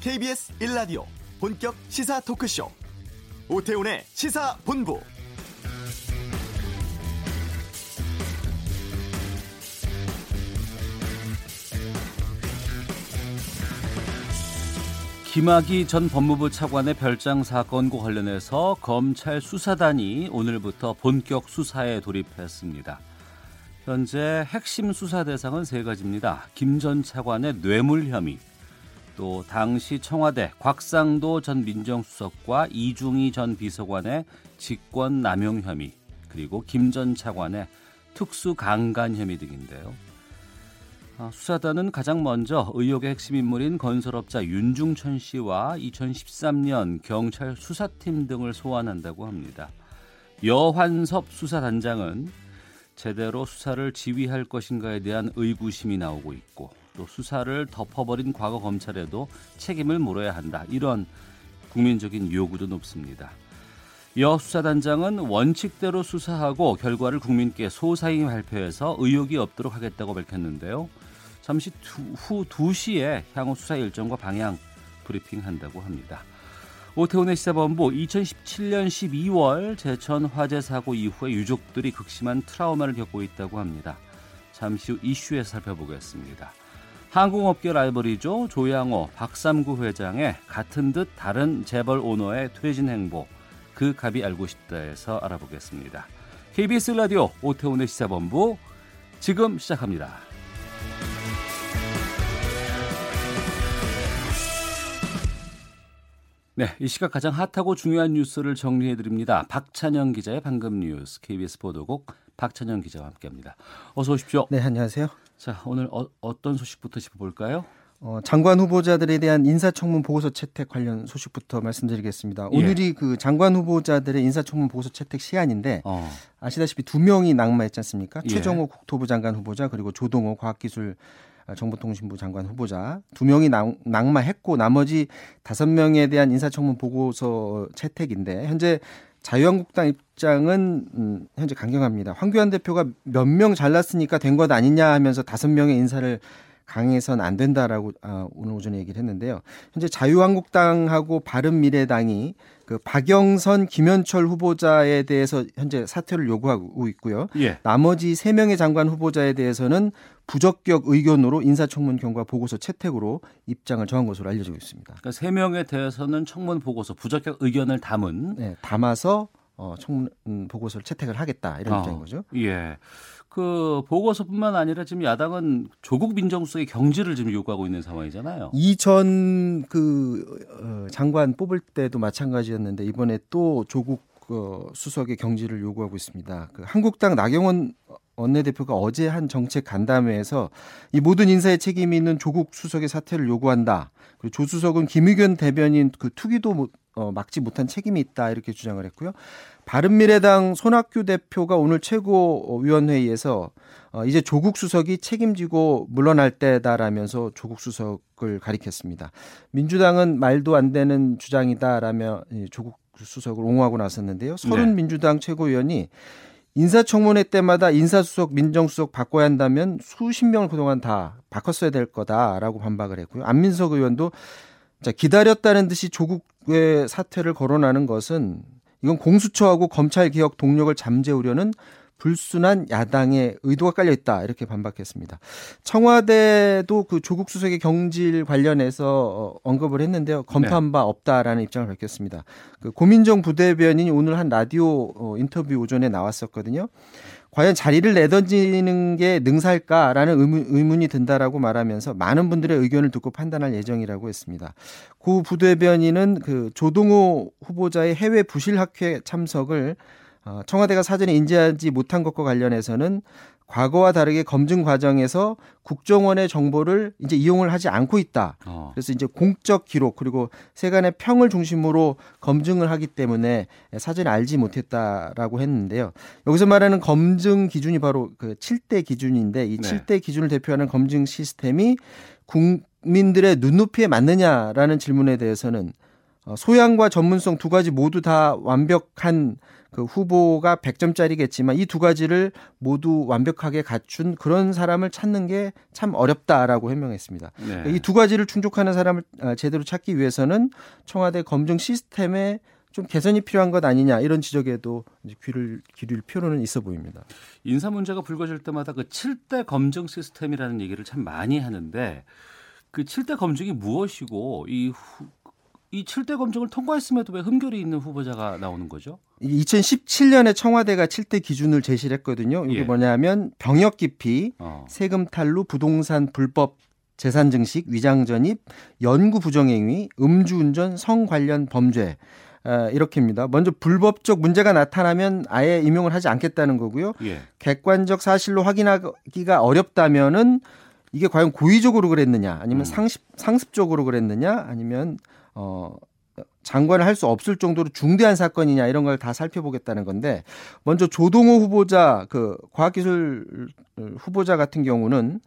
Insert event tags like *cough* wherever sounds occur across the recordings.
KBS 1라디오 본격 시사 토크쇼 오태훈의 시사본부 김학의 전 법무부 차관의 별장 사건과 관련해서 검찰 수사단이 오늘부터 본격 수사에 돌입했습니다. 현재 핵심 수사 대상은 세 가지입니다. 김 전 차관의 뇌물 혐의, 또 당시 청와대 곽상도 전 민정수석과 이중희 전 비서관의 직권 남용 혐의, 그리고 김 전 차관의 특수 강간 혐의 등인데요. 아, 수사단은 가장 먼저 의혹의 핵심 인물인 건설업자 윤중천 씨와 2013년 경찰 수사팀 등을 소환한다고 합니다. 여환섭 수사단장은 제대로 수사를 지휘할 것인가에 대한 의구심이 나오고 있고 또 수사를 덮어버린 과거 검찰에도 책임을 물어야 한다. 이런 국민적인 요구도 높습니다. 여 수사단장은 원칙대로 수사하고 결과를 국민께 소상히 발표해서 의혹이 없도록 하겠다고 밝혔는데요. 잠시 후 2시에 향후 수사 일정과 방향 브리핑한다고 합니다. 오태훈의 시사본부 2017년 12월 제천 화재 사고 이후에 유족들이 극심한 트라우마를 겪고 있다고 합니다. 잠시 후 이슈에 살펴보겠습니다. 항공업계 라이벌이죠. 조양호, 박삼구 회장의 같은 듯 다른 재벌 오너의 퇴진 행보 그 값이 알고 싶다에서 알아보겠습니다. KBS 라디오 오태훈의 시사본부 지금 시작합니다. 네, 이 시각 가장 핫하고 중요한 뉴스를 정리해 드립니다. 박찬영 기자의 방금 뉴스 KBS 보도국 박찬영 기자와 함께합니다. 어서 오십시오. 네, 안녕하세요. 자, 오늘 어, 떤 소식부터 짚어볼까요? 어, 장관 후보자들에 대한 인사청문 보고서 채택 관련 소식부터 말씀드리겠습니다. 예. 오늘이 예. 그 장관 후보자들의 인사청문 보고서 채택 시한인데 어. 아시다시피 두 명이 낙마했지 않습니까? 예. 최정호 국토부 장관 후보자 그리고 조동호 과학기술 아, 정보통신부 장관 후보자 두 명이 낙마했고 나머지 다섯 명에 대한 인사청문 보고서 채택인데 현재 자유한국당 입장은 음, 현재 강경합니다. 황교안 대표가 몇 명 잘랐으니까 된 것 아니냐 하면서 다섯 명의 인사를 강해선 안 된다라고 아, 오늘 오전에 얘기를 했는데요. 현재 자유한국당하고 바른미래당이 그 박영선, 김현철 후보자에 대해서 현재 사퇴를 요구하고 있고요. 예. 나머지 세 명의 장관 후보자에 대해서는 부적격 의견으로 인사청문 경과 보고서 채택으로 입장을 정한 것으로 알려지고 있습니다. 그러니까 세 명에 대해서는 청문 보고서 부적격 의견을 담은 네, 담아서 어, 청문 보고서를 채택을 하겠다 이런 어, 입장인 거죠. 예. 그 보고서뿐만 아니라 지금 야당은 조국 민정수석의 경질을 지금 요구하고 있는 상황이잖아요. 이전 그 어, 장관 뽑을 때도 마찬가지였는데 이번에 또 조국 어, 수석의 경질을 요구하고 있습니다. 그 한국당 나경원 원내대표가 어제 한 정책 간담회에서 이 모든 인사에 책임이 있는 조국 수석의 사퇴를 요구한다. 그리고 조 수석은 김의견 대변인 그 투기도 어, 막지 못한 책임이 있다 이렇게 주장을 했고요. 바른미래당 손학규 대표가 오늘 최고위원회의에서 어, 이제 조국 수석이 책임지고 물러날 때다라면서 조국 수석을 가리켰습니다. 민주당은 말도 안 되는 주장이다라며 조국 수석을 옹호하고 나섰는데요. 서른 네. 민주당 최고위원이 인사청문회 때마다 인사수석, 민정수석 바꿔야 한다면 수십 명을 그동안 다 바꿨어야 될 거다라고 반박을 했고요. 안민석 의원도 자, 기다렸다는 듯이 조국의 사퇴를 거론하는 것은 이건 공수처하고 검찰 개혁 동력을 잠재우려는 불순한 야당의 의도가 깔려 있다 이렇게 반박했습니다. 청와대도 그 조국 수석의 경질 관련해서 어, 언급을 했는데요. 검토한 네. 바 없다라는 입장을 밝혔습니다. 그 고민정 부대변인이 오늘 한 라디오 어, 인터뷰 오전에 나왔었거든요. 과연 자리를 내던지는 게 능사일까라는 의문, 의문 이 든다라고 말하면서 많은 분들의 의견을 듣고 판단할 예정이라고 했습니다. 고 부대변인은 그 조동호 후보자의 해외 부실 학회 참석을 어, 청와대가 사전에 인지하지 못한 것과 관련해서는 과거와 다르게 검증 과정에서 국정원의 정보를 이제 이용을 하지 않고 있다. 어. 그래서 이제 공적 기록 그리고 세간의 평을 중심으로 검증을 하기 때문에 사전에 알지 못했다라고 했는데요. 여기서 말하는 검증 기준이 바로 그 7대 기준인데 이 네. 7대 기준을 대표하는 검증 시스템이 국민들의 눈높이에 맞느냐라는 질문에 대해서는 어, 소양과 전문성 두 가지 모두 다 완벽한 그 후보가 100점짜리겠지만 이 두 가지를 모두 완벽하게 갖춘 그런 사람을 찾는 게 참 어렵다라고 해명했습니다. 네. 이두 가지를 충족하는 사람을 아, 제대로 찾기 위해서는 청와대 검증 시스템에 좀 개선이 필요한 것 아니냐 이런 지적에도 귀를 기릴 필요는 있어 보입니다. 인사 문제가 불거질 때마다 그 7대 검증 시스템이라는 얘기를 참 많이 하는데 그 7대 검증이 무엇이고 이, 후, 이 7대 검증을 통과했음에도 왜 흠결이 있는 후보자가 나오는 거죠? 2017년에 청와대가 7대 기준을 제시를 했거든요. 이게 예. 뭐냐면 병역 기피, 어. 세금 탈루, 부동산 불법 재산 증식, 위장 전입, 연구 부정행위, 음주운전, 성 관련 범죄 아, 이렇게입니다. 먼저 불법적 문제가 나타나면 아예 임용을 하지 않겠다는 거고요. 예. 객관적 사실로 확인하기가 어렵다면은 이게 과연 고의적으로 그랬느냐, 아니면 음. 상습 상습적으로 그랬느냐, 아니면 어 장관을 할 수 없을 정도로 중대한 사건이냐 이런 걸 다 살펴보겠다는 건데 먼저 조동호 후보자 그 과학기술 후보자 같은 경우는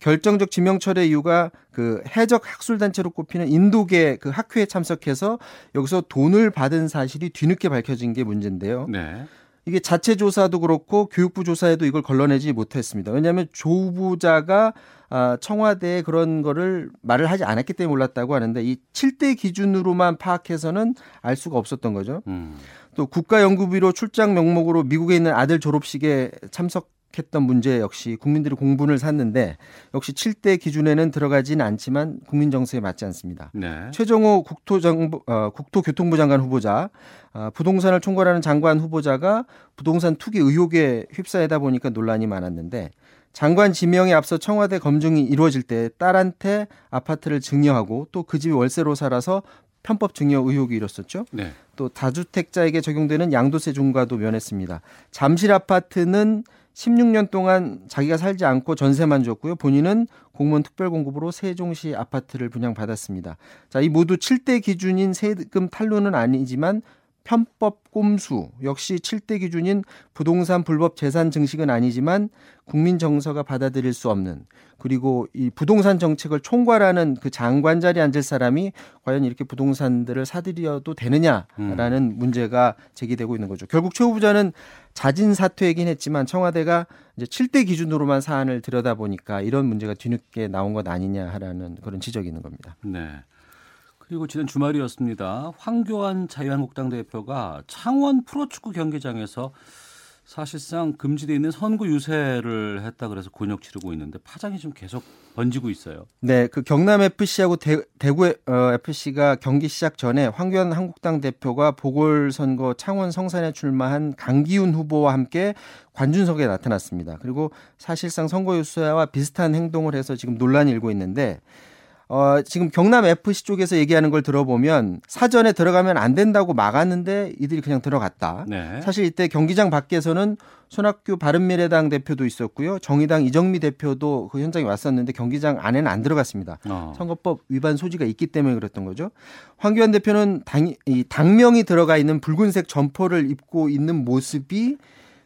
결정적 지명철의 이유가 그 해적 학술 단체로 꼽히는 인도계 그 학회에 참석해서 여기서 돈을 받은 사실이 뒤늦게 밝혀진 게 문제인데요. 네. 이게 자체 조사도 그렇고 교육부 조사에도 이걸 걸러내지 못했습니다. 왜냐하면 조 후보자가 아, 청와대에 그런 거를 말을 하지 않았기 때문에 몰랐다고 하는데 이 7대 기준으로만 파악해서는 알 수가 없었던 거죠. 음. 또 국가연구비로 출장 명목으로 미국에 있는 아들 졸업식에 참석 했던 문제 역시 국민들이 공분을 샀는데 역시 7대 기준에는 들어가지는 않지만 국민 정서에 맞지 않습니다. 네. 최정호 국토정보, 어, 국토교통부 장관 후보자, 아, 부동산을 총괄하는 장관 후보자가 부동산 투기 의혹에 휩싸이다 보니까 논란이 많았는데 장관 지명에 앞서 청와대 검증이 이루어질 때 딸한테 아파트를 증여하고 또 그 집이 월세로 살아서 편법 증여 의혹이 일었었죠. 네. 또 다주택자에게 적용되는 양도세 중과도 면했습니다. 잠실 아파트는 16년 동안 자기가 살지 않고 전세만 줬고요. 본인은 공무원 특별공급으로 세종시 아파트를 분양받았습니다. 자, 이 모두 7대 기준인 세금 탈루는 아니지만 편법 꼼수 역시 7대 기준인 부동산 불법 재산 증식은 아니지만 국민 정서가 받아들일 수 없는 그리고 이 부동산 정책을 총괄하는 그 장관 자리에 앉을 사람이 과연 이렇게 부동산들을 사들여도 되느냐라는 문제가 제기되고 있는 거죠. 결국 최 후보자는 자진 사퇴이긴 했지만 청와대가 이제 7대 기준으로만 사안을 들여다 보니까 이런 문제가 뒤늦게 나온 것 아니냐라는 그런 지적이 있는 겁니다. 네. 그리고 지난 주말이었습니다. 황교안 자유한국당 대표가 창원 프로축구 경기장에서 사실상 금지돼 있는 선구 유세를 했다 그래서 곤욕 치르고 있는데 파장이 좀 계속 번지고 있어요. 네, 그 경남 FC하고 대, 구 어, FC가 경기 시작 전에 황교안 한국당 대표가 보궐선거 창원 성산에 출마한 강기훈 후보와 함께 관중석에 나타났습니다. 그리고 사실상 선거 유세와 비슷한 행동을 해서 지금 논란이 일고 있는데 어, 지금 경남 FC 쪽에서 얘기하는 걸 들어보면 사전에 들어가면 안 된다고 막았는데 이들이 그냥 들어갔다. 네. 사실 이때 경기장 밖에서는 손학규 바른미래당 대표도 있었고요. 정의당 이정미 대표도 그 현장에 왔었는데 경기장 안에는 안 들어갔습니다. 어. 선거법 위반 소지가 있기 때문에 그랬던 거죠. 황교안 대표는 당, 이 당명이 들어가 있는 붉은색 점퍼를 입고 있는 모습이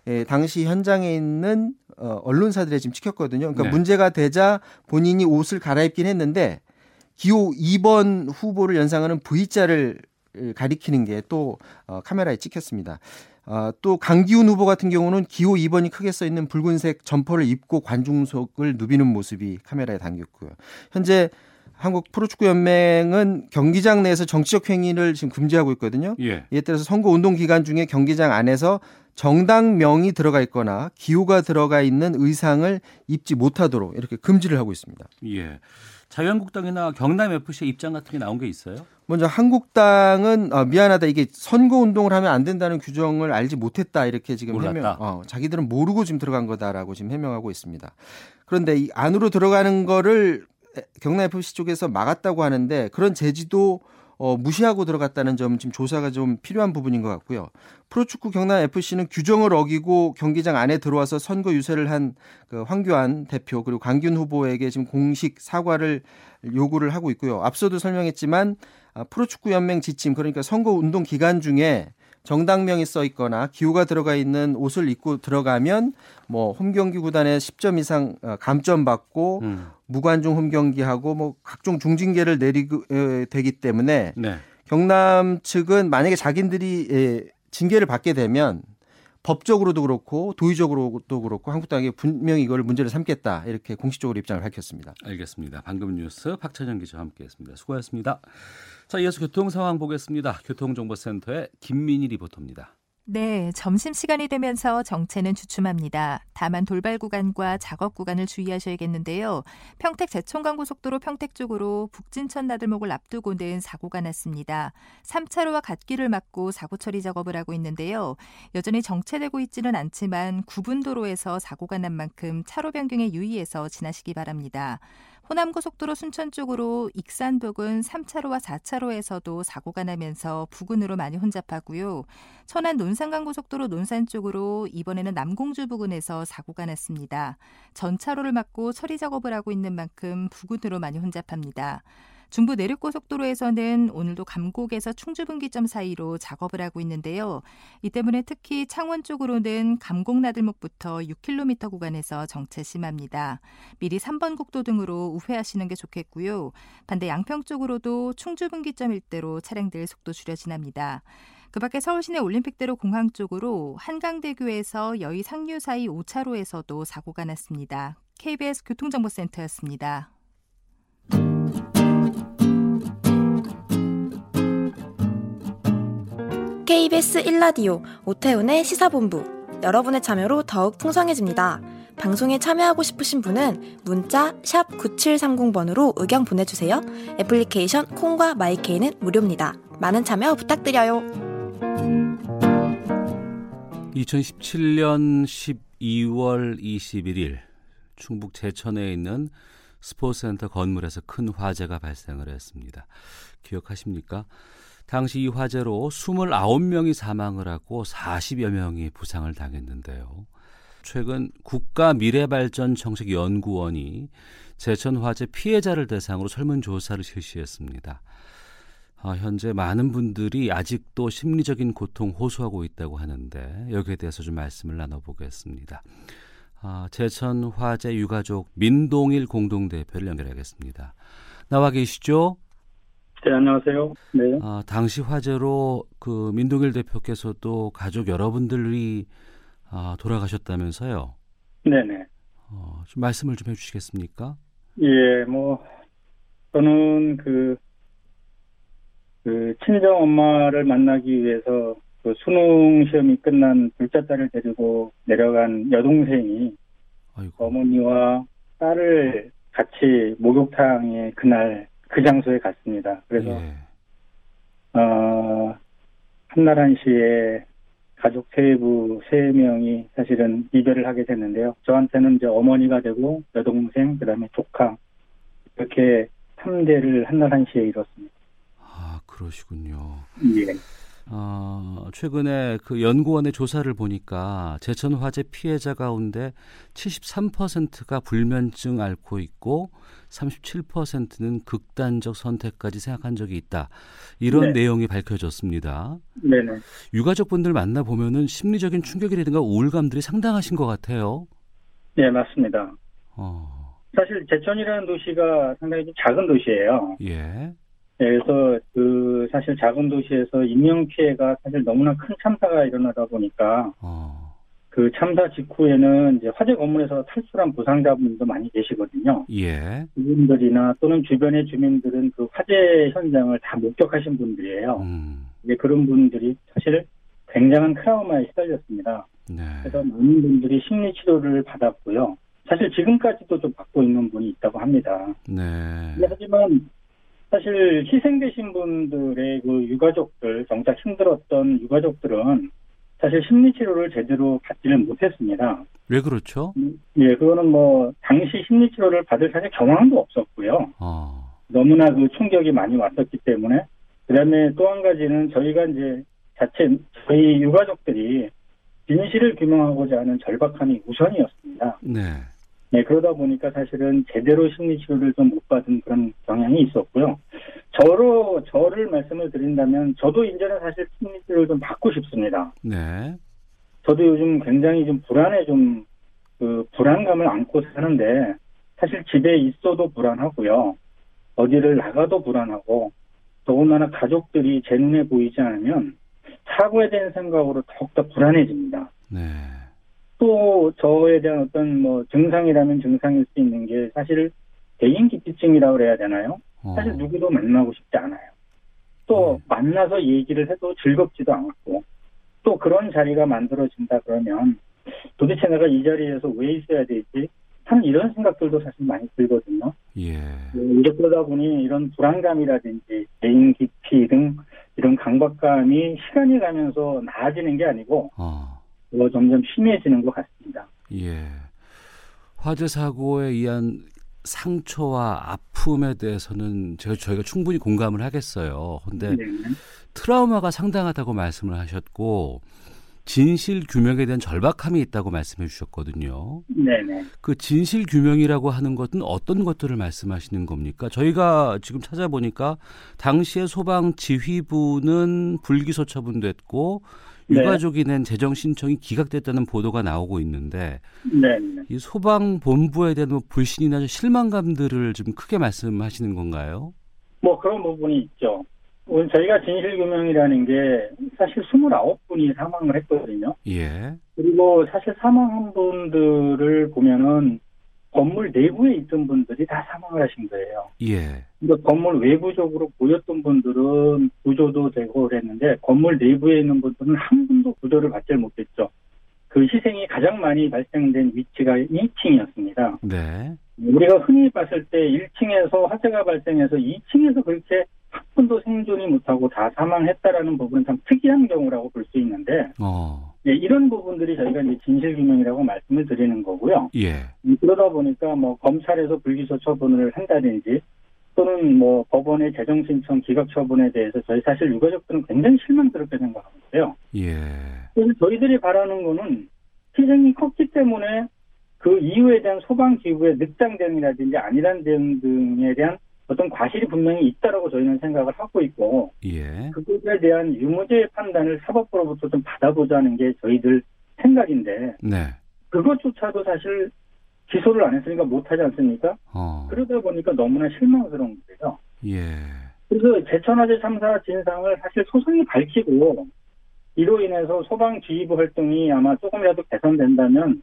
예, 당시 현장에 있는 어, 언론사들에 지금 찍혔거든요. 그러니까 네. 문제가 되자 본인이 옷을 갈아입긴 했는데 기호 2번 후보를 연상하는 V자를 가리키는 게또 어, 카메라에 찍혔습니다. 어, 또 강기훈 후보 같은 경우는 기호 2번이 크게 써 있는 붉은색 점퍼를 입고 관중석을 누비는 모습이 카메라에 담겼고요. 현재 한국 프로축구 연맹은 경기장 내에서 정치적 행위를 지금 금지하고 있거든요. 예. 이에 따라서 선거 운동 기간 중에 경기장 안에서 정당명이 들어가 있거나 기호가 들어가 있는 의상을 입지 못하도록 이렇게 금지를 하고 있습니다. 예. 자유한국당이나 경남 FC의 입장 같은 게 나온 게 있어요? 먼저 한국당은 어, 미안하다 이게 선거 운동을 하면 안 된다는 규정을 알지 못했다 이렇게 지금 몰랐다. 해명, 어, 자기들은 모르고 지금 들어간 거다라고 지금 해명하고 있습니다. 그런데 이 안으로 들어가는 거를 경남 FC 쪽에서 막았다고 하는데 그런 제지도 어, 무시하고 들어갔다는 점은 지금 조사가 좀 필요한 부분인 것 같고요. 프로축구 경남 FC는 규정을 어기고 경기장 안에 들어와서 선거 유세를 한 그 황교안 대표 그리고 강균 후보에게 지금 공식 사과를 요구를 하고 있고요. 앞서도 설명했지만 아, 프로축구 연맹 지침 그러니까 선거 운동 기간 중에 정당명이 써 있거나 기호가 들어가 있는 옷을 입고 들어가면 뭐 홈경기 구단에 10점 이상 어, 감점 받고 음. 무관중 홈경기하고 뭐 각종 중징계를 내리게 되기 때문에 네. 경남 측은 만약에 자기들이 예, 징계를 받게 되면 법적으로도 그렇고 도의적으로도 그렇고 한국당이 분명히 이걸 문제를 삼겠다 이렇게 공식적으로 입장을 밝혔습니다. 알겠습니다. 방금 뉴스 박찬영 기자와 함께했습니다. 수고하셨습니다. 자, 이어서 교통 상황 보겠습니다. 교통정보센터의 김민희 리포터입니다. 네, 점심시간이 되면서 정체는 주춤합니다. 다만 돌발 구간과 작업 구간을 주의하셔야겠는데요. 평택 제천간고속도로 평택 쪽으로 북진천 나들목을 앞두고는 사고가 났습니다. 3차로와 갓길을 막고 사고 처리 작업을 하고 있는데요. 여전히 정체되고 있지는 않지만 구분도로에서 사고가 난 만큼 차로 변경에 유의해서 지나시기 바랍니다. 호남고속도로 순천 쪽으로 익산 부근 3차로와 4차로에서도 사고가 나면서 부근으로 많이 혼잡하고요. 천안 논산간고속도로 논산 쪽으로 이번에는 남공주 부근에서 사고가 났습니다. 전차로를 막고 처리 작업을 하고 있는 만큼 부근으로 많이 혼잡합니다. 중부 내륙고속도로에서는 오늘도 감곡에서 충주분기점 사이로 작업을 하고 있는데요. 이 때문에 특히 창원 쪽으로는 감곡 나들목부터 6km 구간에서 정체 심합니다. 미리 3번 국도 등으로 우회하시는 게 좋겠고요. 반대 양평 쪽으로도 충주분기점 일대로 차량들 속도 줄여 지납니다. 그 밖에 서울시내 올림픽대로 공항 쪽으로 한강대교에서 여의 상류 사이 5차로에서도 사고가 났습니다. KBS 교통정보센터였습니다. KBS 1라디오 오태훈의 시사본부 여러분의 참여로 더욱 풍성해집니다. 방송에 참여하고 싶으신 분은 문자 9730번으로 의견 보내주세요. 애플리케이션 콩과 마이케이는 무료입니다. 많은 참여 부탁드려요. 2017년 12월 21일 충북 제천에 있는 스포츠센터 건물에서 큰 화재가 발생을 했습니다. 기억하십니까? 당시 이 화재로 29명이 사망을 하고 40여 명이 부상을 당했는데요. 최근 국가미래발전정책연구원이 제천 화재 피해자를 대상으로 설문조사를 실시했습니다. 아, 현재 많은 분들이 아직도 심리적인 고통 호소하고 있다고 하는데 여기에 대해서 좀 말씀을 나눠보겠습니다. 아, 제천 화재 유가족 민동일 공동대표를 연결하겠습니다. 나와 계시죠? 네, 안녕하세요. 네. 아, 당시 화재로 그 민동일 대표께서도 가족 여러분들이 아, 돌아가셨다면서요? 네네. 어, 좀 말씀을 좀 해주시겠습니까? 예, 뭐 저는 그, 그 친정 엄마를 만나기 위해서 그 수능 시험이 끝난 둘째 딸을 데리고 내려간 여동생이 아이고. 어머니와 딸을 같이 목욕탕에 그날 그 장소에 갔습니다. 그래서 예. 어, 한나란 씨의 가족 세부 세 명이 사실은 이별을 하게 됐는데요. 저한테는 이제 어머니가 되고 여동생 그다음에 조카 이렇게 3대를 한나란 씨에 이뤘습니다. 아 그러시군요. 예. 어, 최근에 그 연구원의 조사를 보니까 제천 화재 피해자 가운데 73%가 불면증 앓고 있고 37%는 극단적 선택까지 생각한 적이 있다. 이런 네. 내용이 밝혀졌습니다. 네네. 유가족분들 만나 보면은 심리적인 충격이라든가 우울감들이 상당하신 것 같아요. 예, 맞습니다. 어, 사실 제천이라는 도시가 상당히 좀 작은 도시예요. 예, 예, 그래서 그 사실 작은 도시에서 인명 피해가 사실 너무나 큰 참사가 일어나다 보니까 어, 그 참사 직후에는 이제 화재 건물에서 탈출한 부상자분도 많이 계시거든요. 예, 그분들이나 또는 주변의 주민들은 그 화재 현장을 다 목격하신 분들이에요. 음, 이제 그런 분들이 사실 굉장한 트라우마에 시달렸습니다. 네, 그래서 많은 분들이 심리 치료를 받았고요. 사실 지금까지도 좀 받고 있는 분이 있다고 합니다. 네, 하지만 사실 희생되신 분들의 그 유가족들, 정작 힘들었던 유가족들은 사실 심리 치료를 제대로 받지를 못했습니다. 왜 그렇죠? 예, 그거는 뭐 당시 심리 치료를 받을 사실 경황도 없었고요. 어, 너무나 그 충격이 많이 왔었기 때문에 그다음에 또 한 가지는 저희가 이제 자체 저희 유가족들이 진실을 규명하고자 하는 절박함이 우선이었습니다. 네, 네, 그러다 보니까 사실은 제대로 심리 치료를 좀 못 받은 그런 경향이 있었고요. 저로 저를 말씀을 드린다면 저도 이제는 사실 심리 치료를 좀 받고 싶습니다. 네, 저도 요즘 굉장히 좀 불안해 좀그 불안감을 안고 사는데 사실 집에 있어도 불안하고요. 어디를 나가도 불안하고 더군다나 가족들이 제 눈에 보이지 않으면 사고에 대한 생각으로 더욱더 불안해집니다. 네. 또 저에 대한 어떤 뭐 증상이라면 증상일 수 있는 게 사실 대인 기피증이라고 그래야 되나요? 어. 사실 누구도 만나고 싶지 않아요. 또 음. 만나서 얘기를 해도 즐겁지도 않고 또 그런 자리가 만들어진다 그러면 도대체 내가 이 자리에서 왜 있어야 되지? 하는 이런 생각들도 사실 많이 들거든요. 예. 이렇게 그러다 보니 이런 불안감이라든지 대인 기피 등 이런 강박감이 시간이 가면서 나아지는 게 아니고 어. 뭐 점점 심해지는 것 같습니다. 예. 화재 사고에 의한 상처와 아픔에 대해서는 저희가 충분히 공감을 하겠어요. 근데 네. 트라우마가 상당하다고 말씀을 하셨고 진실 규명에 대한 절박함이 있다고 말씀해 주셨거든요. 네네. 그 진실 규명이라고 하는 것은 어떤 것들을 말씀하시는 겁니까? 저희가 지금 찾아보니까 당시에 소방 지휘부는 불기소 처분됐고 네. 유가족이 낸 재정 신청이 기각됐다는 보도가 나오고 있는데 네네. 이 소방 본부에 대한 뭐 불신이나 실망감들을 좀 크게 말씀하시는 건가요? 뭐 그런 부분이 있죠. 저희가 진실규명이라는 게 사실 29분이 사망을 했거든요. 예. 그리고 사실 사망한 분들을 보면은 건물 내부에 있던 분들이 다 사망을 하신 거예요. 예. 그러니까 건물 외부적으로 보였던 분들은 구조도 되고 그랬는데 건물 내부에 있는 분들은 한 분도 구조를 받지 못했죠. 그 희생이 가장 많이 발생된 위치가 2층이었습니다. 네. 우리가 흔히 봤을 때 1층에서 화재가 발생해서 2층에서 그렇게 한 분도 생존이 못하고 다 사망했다라는 부분은 참 특이한 경우라고 볼 수 있는데 어. 네, 이런 부분들이 저희가 이제 진실규명이라고 말씀을 드리는 거고요. 예. 음, 그러다 보니까 뭐 검찰에서 불기소 처분을 한다든지 또는 뭐 법원의 재정 신청 기각 처분에 대해서 저희 사실 유가족들은 굉장히 실망스럽게 생각하는데요. 예. 그래서 저희들이 바라는 거는 희생이 컸기 때문에 그 이후에 대한 소방 기구의 늑장 대응이라든지 안일한 대응 등에 대한 어떤 과실이 분명히 있다라고 저희는 생각을 하고 있고 예. 그것에 대한 유무죄의 판단을 사법부로부터 좀 받아보자는 게 저희들 생각인데 네. 그것조차도 사실 기소를 안 했으니까 못하지 않습니까? 어. 그러다 보니까 너무나 실망스러운 거예요. 예. 그래서 제천화재 참사 진상을 사실 소송이 밝히고 이로 인해서 소방 지휘부 활동이 아마 조금이라도 개선된다면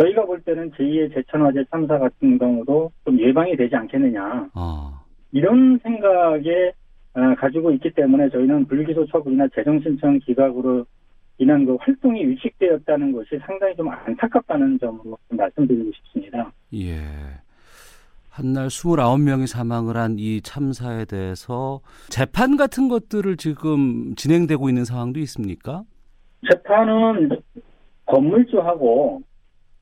저희가 볼 때는 제2의 제천화재 참사 같은 경우도 좀 예방이 되지 않겠느냐 어. 이런 생각에 아, 가지고 있기 때문에 저희는 불기소 처분이나 재정 신청 기각으로 인한 그 활동이 위축되었다는 것이 상당히 좀 안타깝다는 점으로 좀 말씀드리고 싶습니다. 예. 한날 29명이 사망을 한 이 참사에 대해서 재판 같은 것들을 지금 진행되고 있는 상황도 있습니까? 재판은 건물주하고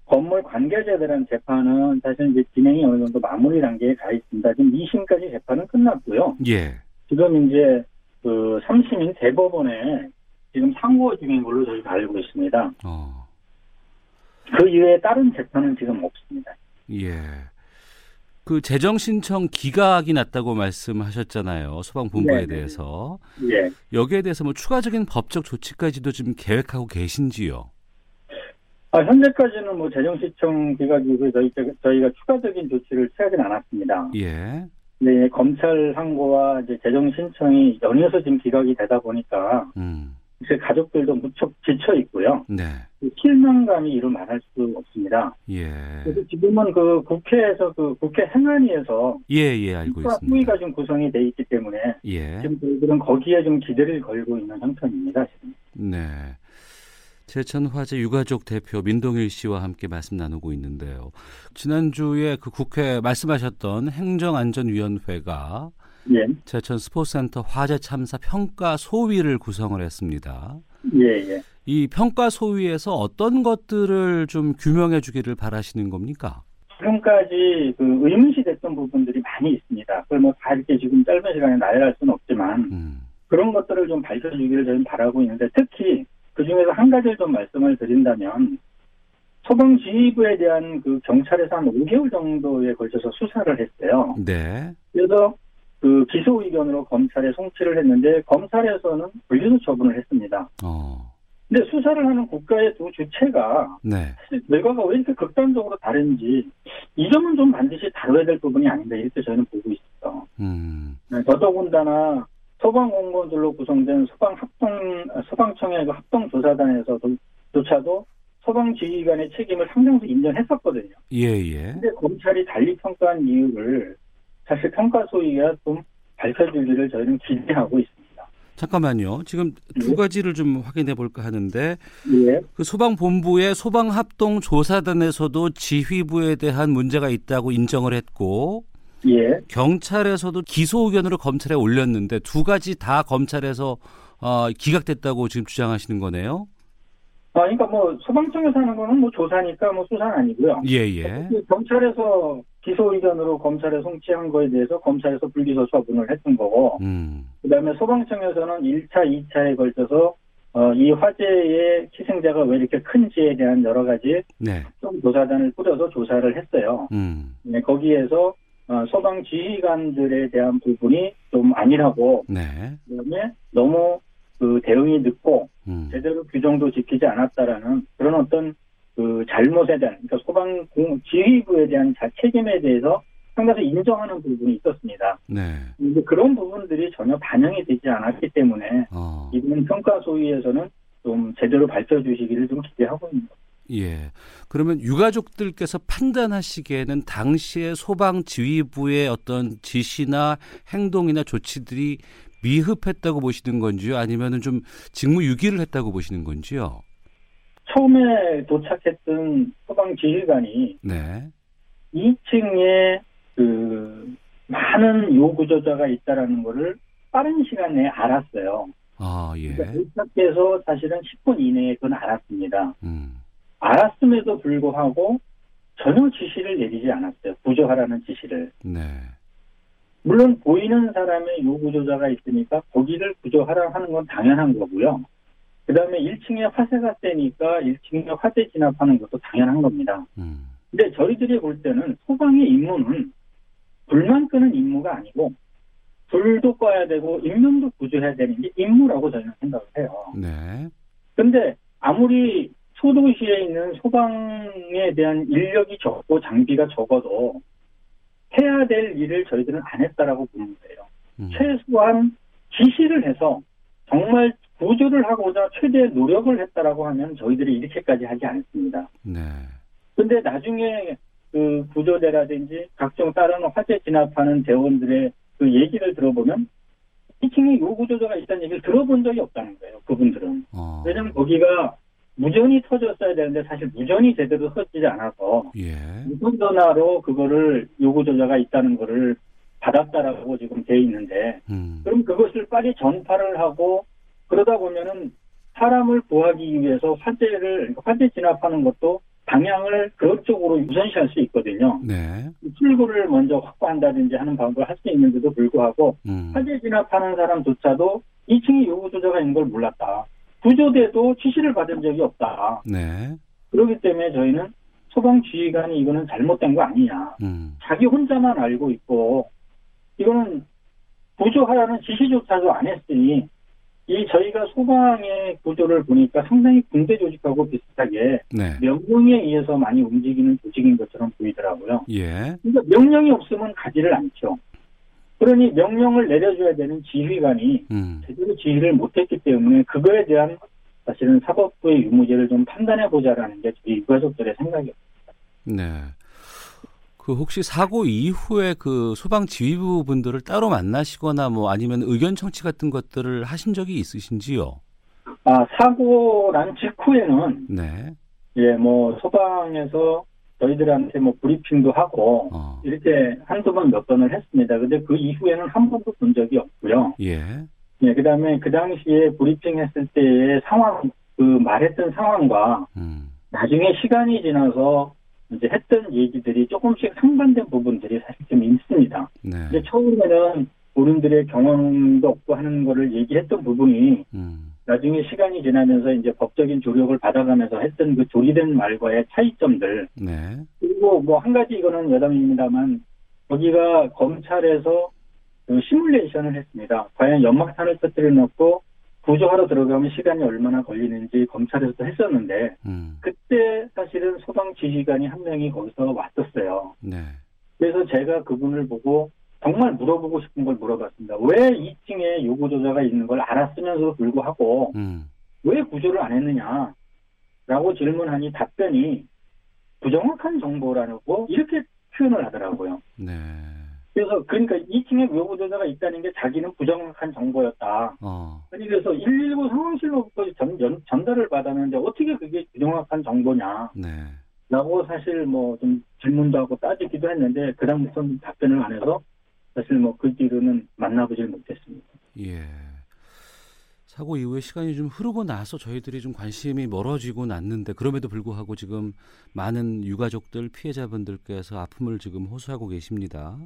건물 관계자에 대한 재판은 사실 이제 진행이 어느 정도 마무리 단계에 가 있습니다. 지금 2심까지 재판은 끝났고요. 예. 지금 이제 그 3심인 대법원에 지금 상고 중인 걸로 저희가 알고 있습니다. 어. 그 이외에 다른 재판은 지금 없습니다. 예. 그 재정 신청 기각이 났다고 말씀하셨잖아요. 소방 본부에 네네. 대해서. 예. 여기에 대해서 뭐 추가적인 법적 조치까지도 지금 계획하고 계신지요? 아, 현재까지는 뭐 재정 시청 기각 이후에 저희, 저희가 추가적인 조치를 취하진 않았습니다. 예. 네, 검찰 항고와 이제 재정 신청이 연이어서 지금 기각이 되다 보니까 음. 이제 가족들도 무척 지쳐 있고요. 네. 그 실망감이 이루 말할 수 없습니다. 예. 그래서 지금은 그 국회에서 그 국회 행안위에서 예, 예, 알고 있습니다. 후위가 좀 구성이 돼 있기 때문에 예. 지금 저희들은 거기에 좀 기대를 걸고 있는 형편입니다. 지금. 네. 제천 화재 유가족 대표 민동일 씨와 함께 말씀 나누고 있는데요. 지난주에 그 국회 말씀하셨던 행정안전위원회가 예, 제천 스포츠센터 화재 참사 평가 소위를 구성을 했습니다. 예, 예. 이 평가 소위에서 어떤 것들을 좀 규명해 주기를 바라시는 겁니까? 지금까지 그 의문시 됐던 부분들이 많이 있습니다. 그걸 뭐 다 이렇게 지금 짧은 시간에 나열할 수는 없지만 음. 그런 것들을 좀 밝혀주기를 저희는 바라고 있는데 특히 그 중에서 한 가지를 좀 말씀을 드린다면 소방 지휘부에 대한 그 경찰에서 한 5개월 정도에 걸쳐서 수사를 했어요. 네. 그래서 그 기소 의견으로 검찰에 송치를 했는데 검찰에서는 불기소 처분을 했습니다. 어. 근데 수사를 하는 국가의 두 주체가 네. 결과가 왜 이렇게 극단적으로 다른지 이 점은 좀 반드시 다뤄야 될 부분이 아닌가 이렇게 저는 보고 있어요. 음. 네, 더더군다나 소방 공무원들로 구성된 소방 합동 소방청의 그 합동 조사단에서도 조차도 소방 지휘관의 책임을 상당수 인정했었거든요. 예, 예. 근데 검찰이 달리 평가한 이유를 사실 평가 소위가 좀 밝혀주기를 저희는 기대하고 있습니다. 잠깐만요. 지금 두 예. 가지를 좀 확인해 볼까 하는데 예, 그 소방본부의 소방합동조사단에서도 지휘부에 대한 문제가 있다고 인정을 했고 예, 경찰에서도 기소 의견으로 검찰에 올렸는데 두 가지 다 검찰에서 어, 기각됐다고 지금 주장하시는 거네요. 아, 그러니까 뭐 소방청에서 하는 거는 뭐 조사니까 뭐 수사는 아니고요. 예, 예. 그 경찰에서 기소 의견으로 검찰에 송치한 거에 대해서 검찰에서 불기소 처분을 했던 거고, 음. 그다음에 소방청에서는 1차, 2차에 걸쳐서 어, 이 화재의 희생자가 왜 이렇게 큰지에 대한 여러 가지 네. 좀 조사단을 꾸려서 조사를 했어요. 음. 네, 거기에서 어, 소방 지휘관들에 대한 부분이 좀 아니라고, 네. 그다음에 너무 그 대응이 늦고 음. 제대로 규정도 지키지 않았다라는 그런 어떤 그 잘못에 대한 그러니까 소방 공 지휘부에 대한 자 책임에 대해서 상당히 인정하는 부분이 있었습니다. 네. 근데 그런 부분들이 전혀 반영이 되지 않았기 때문에 어. 이번 평가 소위에서는 좀 제대로 밝혀 주시기를 좀 기대하고 있습니다. 예. 그러면 유가족들께서 판단하시기에는 당시에 소방 지휘부의 어떤 지시나 행동이나 조치들이 미흡했다고 보시는 건지요? 아니면은 좀 직무 유기를 했다고 보시는 건지요? 처음에 도착했던 소방 지휘관이 네. 2층에 그 많은 요구조자가 있다라는 거를 빠른 시간 내에 알았어요. 아, 예. 그러니까 도착해서 사실은 10분 이내에 그건 알았습니다. 음. 알았음에도 불구하고 전혀 지시를 내리지 않았어요. 구조하라는 지시를. 네. 물론 보이는 사람의 요구조자가 있으니까 거기를 구조하라 하는 건 당연한 거고요. 그 다음에 1층에 화재가 세니까 1층에 화재 진압하는 것도 당연한 겁니다. 음. 근데 저희들이 볼 때는 소방의 임무는 불만 끄는 임무가 아니고 불도 꺼야 되고 인명도 구조해야 되는 게 임무라고 저희는 생각을 해요. 네. 근데 아무리 소도시에 있는 소방에 대한 인력이 적고 장비가 적어도 해야 될 일을 저희들은 안 했다라고 보는 거예요. 음. 최소한 지시를 해서 정말 구조를 하고자 최대 노력을 했다라고 하면 저희들이 이렇게까지 하지 않습니다. 네. 근데 나중에 그 구조대라든지 각종 다른 화재 진압하는 대원들의 그 얘기를 들어보면 2층에 요 구조자가 있다는 얘기를 들어본 적이 없다는 거예요. 그분들은. 어. 왜냐면 거기가 무전이 터졌어야 되는데 사실 무전이 제대로 터지지 않아서 예. 무선 전화로 그거를 요구 조자가 있다는 거를 받았다라고 지금 돼 있는데 음. 그럼 그것을 빨리 전파를 하고 그러다 보면은 사람을 구하기 위해서 화재를 화재 진압하는 것도 방향을 그쪽으로 우선시할 수 있거든요. 네. 출구를 먼저 확보한다든지 하는 방법을 할 수 있는데도 불구하고 음. 화재 진압하는 사람조차도 2층에 요구 조자가 있는 걸 몰랐다. 구조대도 지시를 받은 적이 없다. 네. 그렇기 때문에 저희는 소방 지휘관이 이거는 잘못된 거 아니냐. 음. 자기 혼자만 알고 있고 이거는 구조하라는 지시조차도 안 했으니 이 저희가 소방의 구조를 보니까 상당히 군대 조직하고 비슷하게 네. 명령에 의해서 많이 움직이는 조직인 것처럼 보이더라고요. 예. 그러니까 명령이 없으면 가지를 않죠. 그러니 명령을 내려줘야 되는 지휘관이 음. 제대로 지휘를 못했기 때문에 그거에 대한 사실은 사법부의 유무죄를 좀 판단해 보자라는 게 저희 유가족들의 생각이에요. 네. 그 혹시 사고 이후에 그 소방 지휘부 분들을 따로 만나시거나 뭐 아니면 의견 청취 같은 것들을 하신 적이 있으신지요? 아 사고 난 직후에는 네. 예 뭐 소방에서 저희들한테 뭐 브리핑도 하고 어. 이렇게 한두 번 몇 번을 했습니다. 근데 그 이후에는 한 번도 본 적이 없고요. 예. 예, 그 다음에 그 당시에 브리핑 했을 때의 상황, 그 말했던 상황과 음. 나중에 시간이 지나서 이제 했던 얘기들이 조금씩 상반된 부분들이 사실 좀 있습니다. 네. 근데 처음에는 본인들의 경험도 없고 하는 거를 얘기했던 부분이 음. 나중에 시간이 지나면서 이제 법적인 조력을 받아가면서 했던 그 조리된 말과의 차이점들 네. 그리고 뭐 한 가지 이거는 여담입니다만 거기가 검찰에서 그 시뮬레이션을 했습니다. 과연 연막탄을 터뜨려 놓고 구조하러 들어가면 시간이 얼마나 걸리는지 검찰에서도 했었는데 음. 그때 사실은 소방 지휘관이 한 명이 거기서 왔었어요. 네. 그래서 제가 그분을 보고 정말 물어보고 싶은 걸 물어봤습니다. 왜 2층에 요구 조자가 있는 걸 알았으면서도 불구하고 음. 왜 구조를 안 했느냐? 라고 질문하니 답변이 부정확한 정보라고 이렇게 표현을 하더라고요. 네. 그래서 그러니까 2층에 요구 조자가 있다는 게 자기는 부정확한 정보였다. 어. 아니 그래서 119 상황실로부터 전, 전, 전달을 받았는데 어떻게 그게 부정확한 정보냐? 네. 라고 사실 뭐 좀 질문도 하고 따지기도 했는데 그다음부터는 답변을 안 해서 사실 뭐 그 뒤로는 만나보질 못했습니다. 예. 사고 이후에 시간이 좀 흐르고 나서 저희들이 좀 관심이 멀어지고 났는데 그럼에도 불구하고 지금 많은 유가족들 피해자분들께서 아픔을 지금 호소하고 계십니다.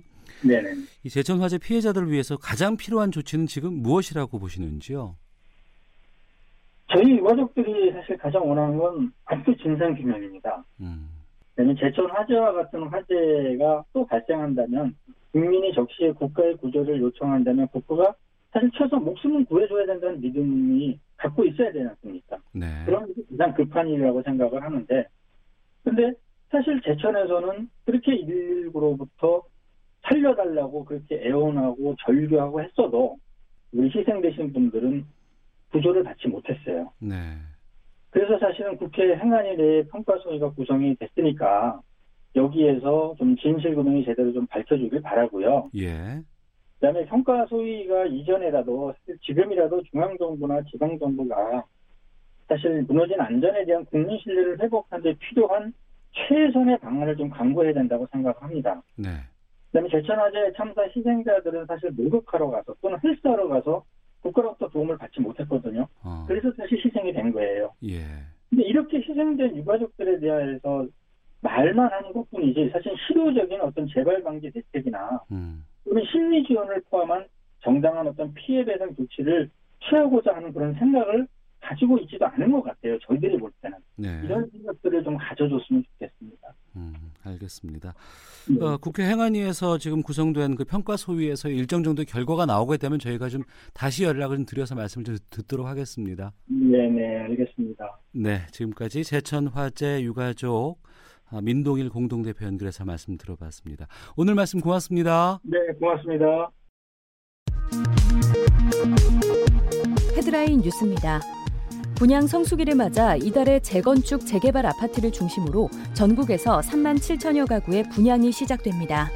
네네. 이 제천 화재 피해자들을 위해서 가장 필요한 조치는 지금 무엇이라고 보시는지요? 저희 유가족들이 사실 가장 원하는 건 압수 진상 규명입니다. 음. 왜냐면 제천 화재와 같은 화재가 또 발생한다면 국민이 적시에 국가의 구조를 요청한다면 국가가 사실 최소 목숨은 구해줘야 된다는 믿음이 갖고 있어야 되지 않습니까? 네. 그런 게 가장 급한 일이라고 생각을 하는데 근데 사실 제천에서는 그렇게 119로부터 살려달라고 그렇게 애원하고 절규하고 했어도 우리 희생되신 분들은 구조를 받지 못했어요. 네. 그래서 사실은 국회 행안위 내에 평가 소위가 구성이 됐으니까 여기에서 좀 진실규명이 제대로 좀 밝혀주길 바라고요. 예. 그다음에 평가 소위가 이전에라도 사실 지금이라도 중앙정부나 지방정부가 사실 무너진 안전에 대한 국민 신뢰를 회복하는 데 필요한 최선의 방안을 좀 강구해야 된다고 생각합니다. 네. 그다음에 제천화재 참사 희생자들은 사실 목욕하러 가서 또는 헬스하러 가서 국가로부터 도움을 받지 못했거든요. 어. 그래서 사실 희생이 된 거예요. 예. 근데 이렇게 희생된 유가족들에 대해서 말만 하는 것 뿐이지 사실 실효적인 어떤 재발 방지 대책이나 음. 또는 심리 지원을 포함한 정당한 어떤 피해 배상 조치를 취하고자 하는 그런 생각을 가지고 있지도 않은 것 같아요. 저희들이 볼 때는 네. 이런 생각들을 좀 가져줬으면 좋겠습니다. 음, 알겠습니다. 네. 어, 국회 행안위에서 지금 구성된 그 평가 소위에서 일정 정도 결과가 나오게 되면 저희가 좀 다시 연락을 좀 드려서 말씀을 좀 듣도록 하겠습니다. 네 네 알겠습니다. 네, 지금까지 제천 화재 유가족 아, 민동일 공동대표 연결해서 말씀 들어봤습니다. 오늘 말씀 고맙습니다. 네 고맙습니다. 헤드라인 뉴스입니다. 분양 성수기를 맞아 이달에 재건축 재개발 아파트를 중심으로 전국에서 3만 7천여 가구의 분양이 시작됩니다.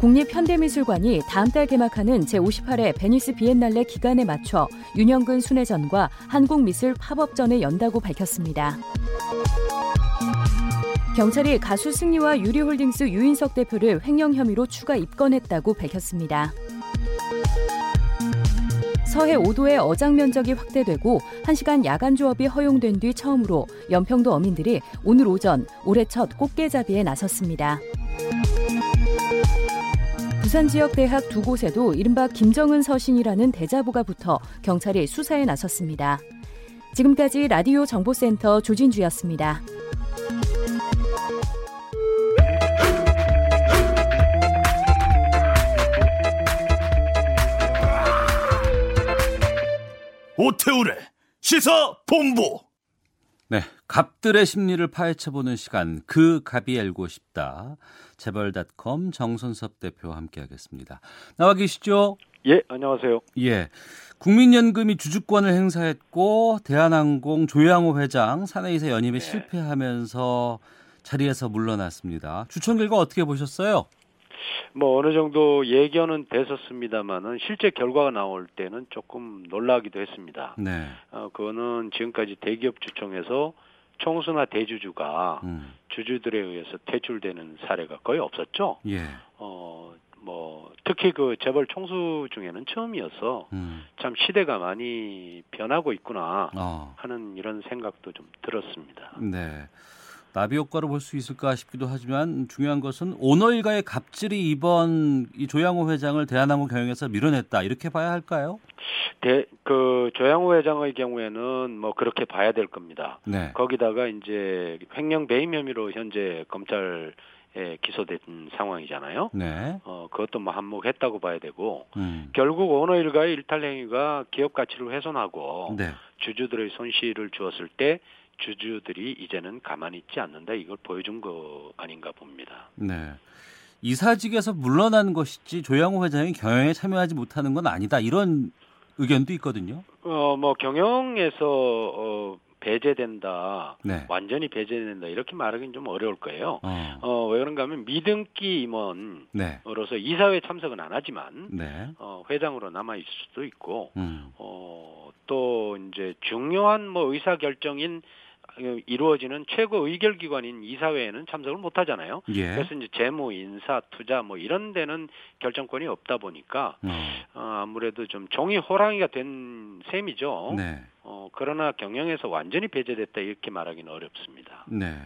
국립현대미술관이 다음 달 개막하는 제58회 베니스 비엔날레 기간에 맞춰 윤형근 순회전과 한국미술 팝업전을 연다고 밝혔습니다. 경찰이 가수 승리와 유리홀딩스 유인석 대표를 횡령 혐의로 추가 입건했다고 밝혔습니다. 서해 5도의 어장 면적이 확대되고 1시간 야간 조업이 허용된 뒤 처음으로 연평도 어민들이 오늘 오전 올해 첫 꽃게잡이에 나섰습니다. 부산 지역 대학 두 곳에도 이른바 김정은 서신이라는 대자보가 붙어 경찰이 수사에 나섰습니다. 지금까지 라디오 정보센터 조진주였습니다. 오태우래 시사 본부 네, 갑들의 심리를 파헤쳐보는 시간 그 갑이 알고 싶다. 재벌닷컴 정선섭 대표와 함께하겠습니다. 나와 계시죠? 예, 안녕하세요. 예. 국민연금이 주주권을 행사했고 대한항공 조양호 회장 사내이사 연임에 네. 실패하면서 자리에서 물러났습니다. 추천 결과 어떻게 보셨어요? 뭐 어느 정도 예견은 됐었습니다만은 실제 결과가 나올 때는 조금 놀라기도 했습니다. 네. 어, 그거는 지금까지 대기업 주총에서 총수나 대주주가 음. 주주들에 의해서 퇴출되는 사례가 거의 없었죠. 예. 어, 뭐 특히 그 재벌 총수 중에는 처음이어서 음. 참 시대가 많이 변하고 있구나 어. 하는 이런 생각도 좀 들었습니다. 네. 나비 효과로 볼 수 있을까 싶기도 하지만 중요한 것은 오너 일가의 갑질이 이번 이 조양호 회장을 대한항공 경영에서 밀어냈다 이렇게 봐야 할까요? 대, 그 조양호 회장의 경우에는 뭐 그렇게 봐야 될 겁니다. 네. 거기다가 이제 횡령 배임 혐의로 현재 검찰에 기소된 상황이잖아요. 네. 어 그것도 뭐 한몫했다고 봐야 되고 음. 결국 오너 일가의 일탈 행위가 기업 가치를 훼손하고 네. 주주들의 손실을 주었을 때 주주들이 이제는 가만히 있지 않는다 이걸 보여준 거 아닌가 봅니다. 네. 이사직에서 물러난 것이지 조양호 회장이 경영에 참여하지 못하는 건 아니다 이런 의견도 있거든요. 어, 뭐 경영에서 어, 배제된다, 네. 완전히 배제된다 이렇게 말하기는 좀 어려울 거예요. 어. 어, 왜 그런가 하면 미등기 임원으로서 네. 이사회 참석은 안 하지만 네. 어, 회장으로 남아 있을 수도 있고 음. 어, 또 이제 중요한 뭐 의사 결정인 어, 이루어지는 최고 의결 기관인 이사회에는 참석을 못 하잖아요. 예. 그래서 이제 재무, 인사, 투자 뭐 이런 데는 결정권이 없다 보니까 어. 어, 아무래도 좀 종이 호랑이가 된 셈이죠. 네. 어, 그러나 경영에서 완전히 배제됐다 이렇게 말하기는 어렵습니다. 네.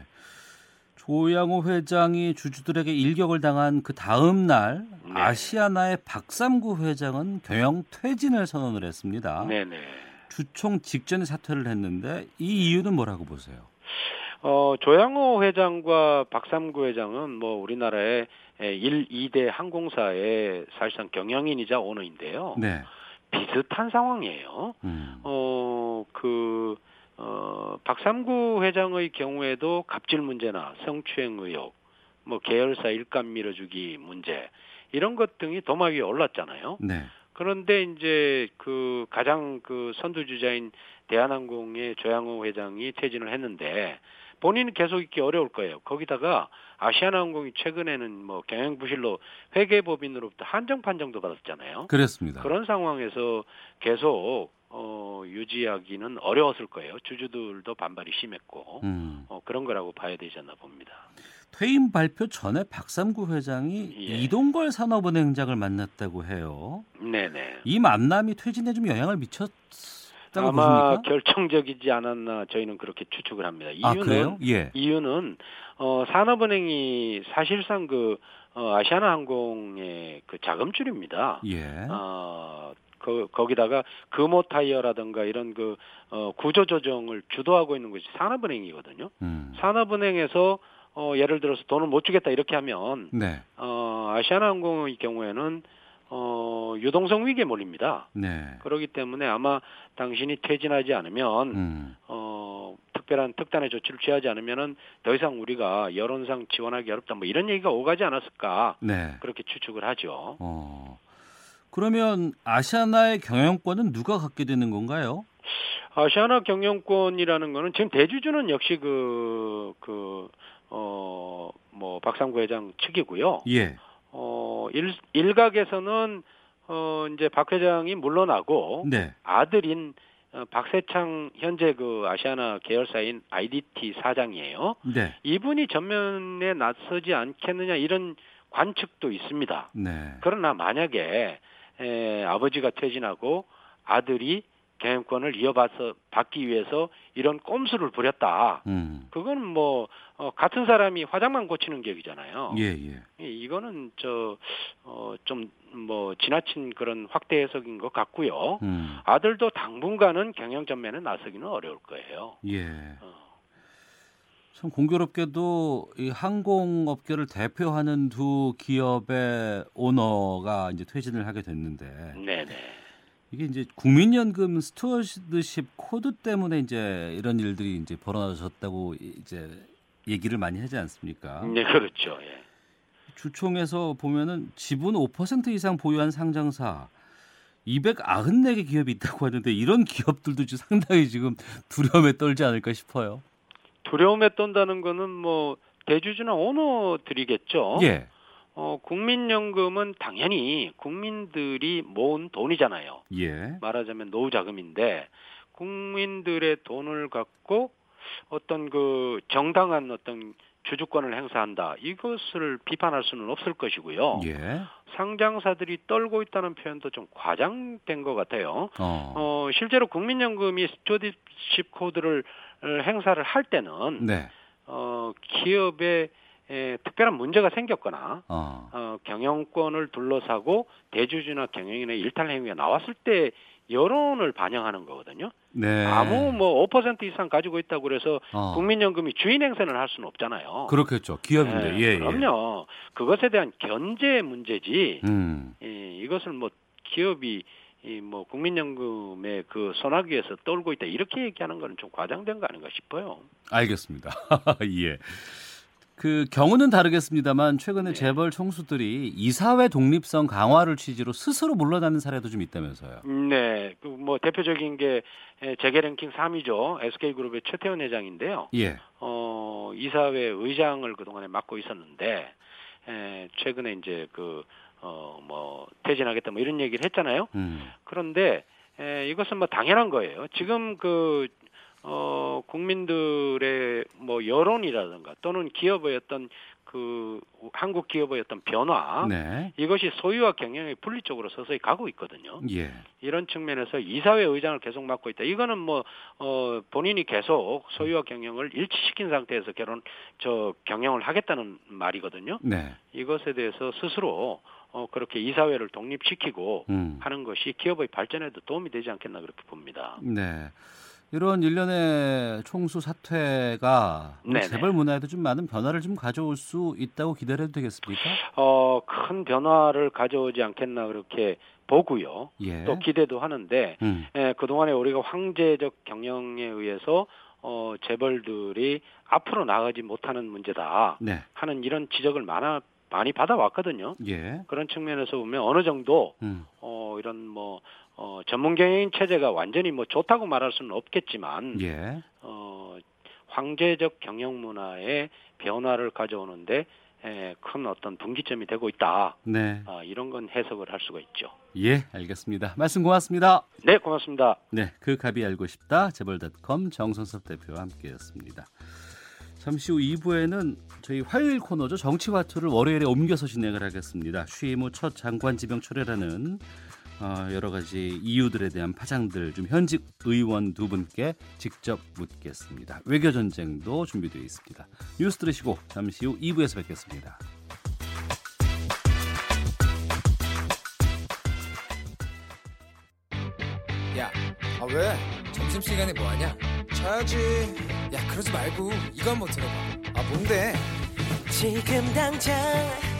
조양호 회장이 주주들에게 일격을 당한 그 다음 날 네. 아시아나의 박삼구 회장은 경영 퇴진을 선언을 했습니다. 네네. 주총 직전에 사퇴를 했는데 이 이유는 뭐라고 보세요? 어, 조양호 회장과 박삼구 회장은 뭐 우리나라의 1, 2대 항공사의 사실상 경영인이자 오너인데요. 네. 비슷한 상황이에요. 음. 어, 그, 어, 박삼구 회장의 경우에도 갑질 문제나 성추행 의혹, 뭐 계열사 일감 밀어주기 문제, 이런 것 등이 도마 위에 올랐잖아요. 네. 그런데 이제 그 가장 그 선두주자인 대한항공의 조양호 회장이 퇴진을 했는데 본인은 계속 있기 어려울 거예요. 거기다가 아시아나항공이 최근에는 뭐 경영 부실로 회계법인으로부터 한정 판정도 받았잖아요. 그렇습니다. 그런 상황에서 계속 어, 유지하기는 어려웠을 거예요. 주주들도 반발이 심했고 음. 어, 그런 거라고 봐야 되지 않나 봅니다. 퇴임 발표 전에 박삼구 회장이 예. 이동걸 산업은행장을 만났다고 해요. 네네. 이 만남이 퇴진에 좀 영향을 미쳤다고 아마 보십니까? 결정적이지 않았나 저희는 그렇게 추측을 합니다. 아 이유는 그래요? 예. 이유는 어, 산업은행이 사실상 그 어, 아시아나 항공의 그 자금줄입니다. 예. 어, 그, 거기다가 금호 타이어라든가 이런 그 어, 구조 조정을 주도하고 있는 것이 산업은행이거든요. 음. 산업은행에서 어, 예를 들어서 돈을 못 주겠다 이렇게 하면 네. 어, 아시아나항공의 경우에는 어, 유동성 위기에 몰립니다. 네. 그렇기 때문에 아마 당신이 퇴진하지 않으면 음. 어, 특별한 특단의 조치를 취하지 않으면은 더 이상 우리가 여론상 지원하기 어렵다 뭐 이런 얘기가 오가지 않았을까 네. 그렇게 추측을 하죠. 어. 그러면 아시아나의 경영권은 누가 갖게 되는 건가요? 아시아나 경영권이라는 거는 지금 대주주는 역시 그, 그, 어, 뭐, 박상구 회장 측이고요. 예. 어, 일, 일각에서는, 어, 이제 박 회장이 물러나고, 네. 아들인 어, 박세창 현재 그 아시아나 계열사인 IDT 사장이에요. 네. 이분이 전면에 나서지 않겠느냐 이런 관측도 있습니다. 네. 그러나 만약에 에, 아버지가 퇴진하고 아들이 경영권을 이어받서 받기 위해서 이런 꼼수를 부렸다. 음. 그건 뭐 어, 같은 사람이 화장만 고치는 격이잖아요. 예, 예. 이- 이거는 저좀 뭐 지나친 그런 확대 해석인 것 같고요. 음. 아들도 당분간은 경영 전면에 나서기는 어려울 거예요. 예. 어. 참 공교롭게도 이 항공업계를 대표하는 두 기업의 오너가 이제 퇴진을 하게 됐는데 네네. 이게 이제 국민연금 stewardship code 때문에 이제 이런 일들이 이제 벌어졌다고 이제 얘기를 많이 하지 않습니까? 네 그렇죠. 예. 주총에서 보면은 지분 5% 이상 보유한 상장사 294개 기업이 있다고 하는데 이런 기업들도 지금 상당히 지금 두려움에 떨지 않을까 싶어요. 두려움에 떤다는 거는 뭐 대주주나 오너들이겠죠. 예. 어, 국민연금은 당연히 국민들이 모은 돈이잖아요. 예. 말하자면 노후 자금인데 국민들의 돈을 갖고 어떤 그 정당한 어떤 주주권을 행사한다. 이것을 비판할 수는 없을 것이고요. 예. 상장사들이 떨고 있다는 표현도 좀 과장된 것 같아요. 어. 어, 실제로 국민연금이 스튜디십 코드를 어, 행사를 할 때는 네. 어, 기업에 에, 특별한 문제가 생겼거나 어. 어, 경영권을 둘러싸고 대주주나 경영인의 일탈 행위가 나왔을 때 여론을 반영하는 거거든요. 네. 아무 뭐 5% 이상 가지고 있다고 그래서 어. 국민연금이 주인 행세를 할 수는 없잖아요. 그렇겠죠. 기업인데. 네, 예, 예. 그럼요. 그것에 대한 견제 문제지. 음. 예, 이것을 뭐 기업이 이뭐 국민연금의 그 선악위에서 떨고 있다 이렇게 얘기하는 거는 좀 과장된 거 아닌가 싶어요. 알겠습니다. *laughs* 예. 그 경우는 다르겠습니다만 최근에 네. 재벌 총수들이 이사회 독립성 강화를 취지로 스스로 물러나는 사례도 좀 있다면서요. 네, 그 뭐 대표적인 게 에, 재계 랭킹 3위죠. SK그룹의 최태원 회장인데요. 예. 어, 이사회 의장을 그동안에 맡고 있었는데 에, 최근에 이제 그 어, 뭐 퇴진하겠다 뭐 이런 얘기를 했잖아요. 음. 그런데 에, 이것은 뭐 당연한 거예요. 지금 그 어, 국민들의 뭐 여론이라든가 또는 기업의 어떤 그 한국 기업의 어떤 변화 네. 이것이 소유와 경영의 분리 쪽으로 서서히 가고 있거든요. 예. 이런 측면에서 이사회 의장을 계속 맡고 있다. 이거는 뭐 어, 본인이 계속 소유와 경영을 일치시킨 상태에서 결혼 저 경영을 하겠다는 말이거든요. 네. 이것에 대해서 스스로 어, 그렇게 이사회를 독립시키고 음. 하는 것이 기업의 발전에도 도움이 되지 않겠나 그렇게 봅니다. 네. 이런 일련의 총수 사퇴가 네네. 재벌 문화에도 좀 많은 변화를 좀 가져올 수 있다고 기대를 해도 되겠습니까? 어, 큰 변화를 가져오지 않겠나 그렇게 보고요. 예. 또 기대도 하는데 음. 예, 그동안에 우리가 황제적 경영에 의해서 어, 재벌들이 앞으로 나가지 못하는 문제다 네. 하는 이런 지적을 많아 많이 받아왔거든요. 예. 그런 측면에서 보면 어느 정도 음. 어, 이런 뭐 어, 전문 경영인 체제가 완전히 뭐 좋다고 말할 수는 없겠지만 예. 어, 황제적 경영 문화의 변화를 가져오는데 에, 큰 어떤 분기점이 되고 있다. 네. 아, 이런 건 해석을 할 수가 있죠. 예, 알겠습니다. 말씀 고맙습니다. 네, 고맙습니다. 네, 그 갑이 알고 싶다. 재벌닷컴 정선섭 대표와 함께했습니다. 잠시 후 2부에는 저희 화요일 코너죠. 정치화투를 월요일에 옮겨서 진행을 하겠습니다. 취임 후 첫 장관 지명 철회라는 어, 여러 가지 이유들에 대한 파장들 좀 현직 의원 두 분께 직접 묻겠습니다. 외교 전쟁도 준비되어 있습니다. 뉴스 들으시고 잠시 후 2부에서 뵙겠습니다. 야, 아 왜? 점심시간에 뭐 하냐? 자야지. 야, 그러지 말고 이거 한번 들어봐. 아, 뭔데? 지금 당장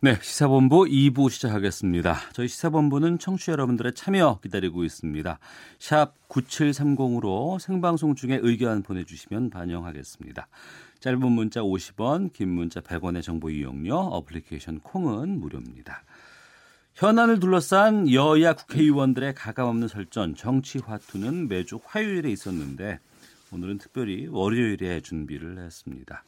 네, 시사본부 2부 시작하겠습니다. 저희 시사본부는 청취자 여러분들의 참여 기다리고 있습니다. 샵 9730으로 생방송 중에 의견 보내주시면 반영하겠습니다. 짧은 문자 50원, 긴 문자 100원의 정보 이용료, 어플리케이션 콩은 무료입니다. 현안을 둘러싼 여야 국회의원들의 가감없는 설전, 정치 화투는 매주 화요일에 있었는데 오늘은 특별히 월요일에 준비를 했습니다.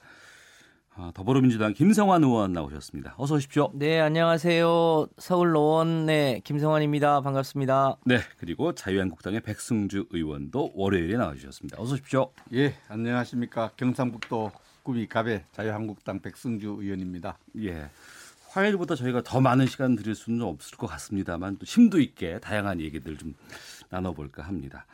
아, 더불어민주당 김성환 의원 나오셨습니다. 어서 오십시오. 네, 안녕하세요. 서울 노원의 김성환입니다. 반갑습니다. 네, 그리고 자유한국당의 백승주 의원도 월요일에 나와주셨습니다. 어서 오십시오. 예, 안녕하십니까. 경상북도 구미 갑의 자유한국당 백승주 의원입니다. 예. 화요일보다 저희가 더 많은 시간 드릴 수는 없을 것 같습니다만 또 심도 있게 다양한 얘기들 좀 나눠볼까 합니다.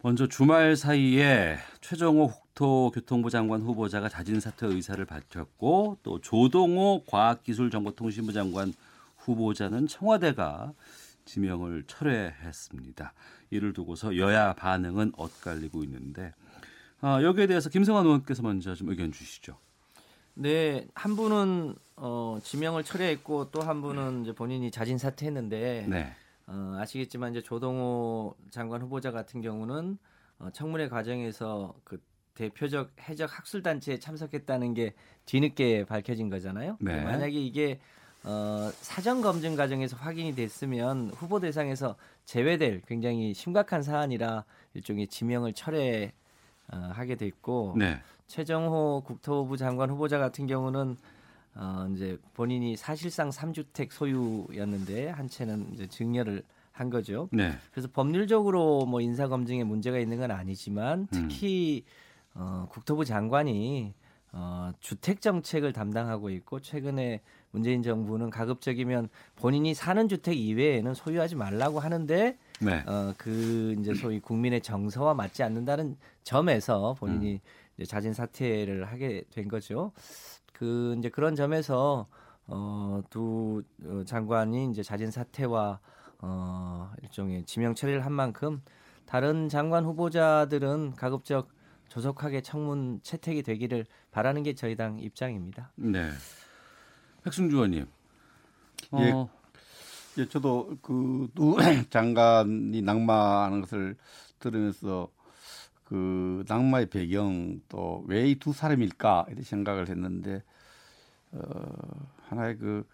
먼저 주말 사이에 최정호 국토 교통부 장관 후보자가 자진 사퇴 의사를 밝혔고 또 조동호 과학기술정보통신부 장관 후보자는 청와대가 지명을 철회했습니다. 이를 두고서 여야 반응은 엇갈리고 있는데 아, 여기에 대해서 김성환 의원께서 먼저 좀 의견 주시죠. 네, 한 분은 어, 지명을 철회했고 또 한 분은 이제 본인이 자진 사퇴했는데 네. 어, 아시겠지만 이제 조동호 장관 후보자 같은 경우는 어, 청문회 과정에서 그 대표적 해적 학술 단체에 참석했다는 게 뒤늦게 밝혀진 거잖아요. 네. 만약에 이게 어, 사전 검증 과정에서 확인이 됐으면 후보 대상에서 제외될 굉장히 심각한 사안이라 일종의 지명을 철회 어, 하게 됐고 네. 최정호 국토부 장관 후보자 같은 경우는 어, 이제 본인이 사실상 3주택 소유였는데 한 채는 이제 증여를 한 거죠. 네. 그래서 법률적으로 뭐 인사 검증에 문제가 있는 건 아니지만 특히 어, 국토부 장관이 어, 주택 정책을 담당하고 있고 최근에 문재인 정부는 가급적이면 본인이 사는 주택 이외에는 소유하지 말라고 하는데 네. 어, 그 이제 소위 국민의 정서와 맞지 않는다는 점에서 본인이 이제 자진 사퇴를 하게 된 거죠. 그 이제 그런 점에서 어, 두 어, 장관이 이제 자진 사퇴와 어, 일종의 지명 처리를 한 만큼 다른 장관 후보자들은 가급적 조속하게 청문 채택이 되기를 바라는 게 저희 당 입장입니다. 네. 백승주 의원님. 예, 어, 예, 저도 그두 *clears throat* 장관이 낙마하는 것을 들으면서 그 낙마의 배경 또 왜 이 두 사람일까 이런 생각을 했는데 어 하나의 그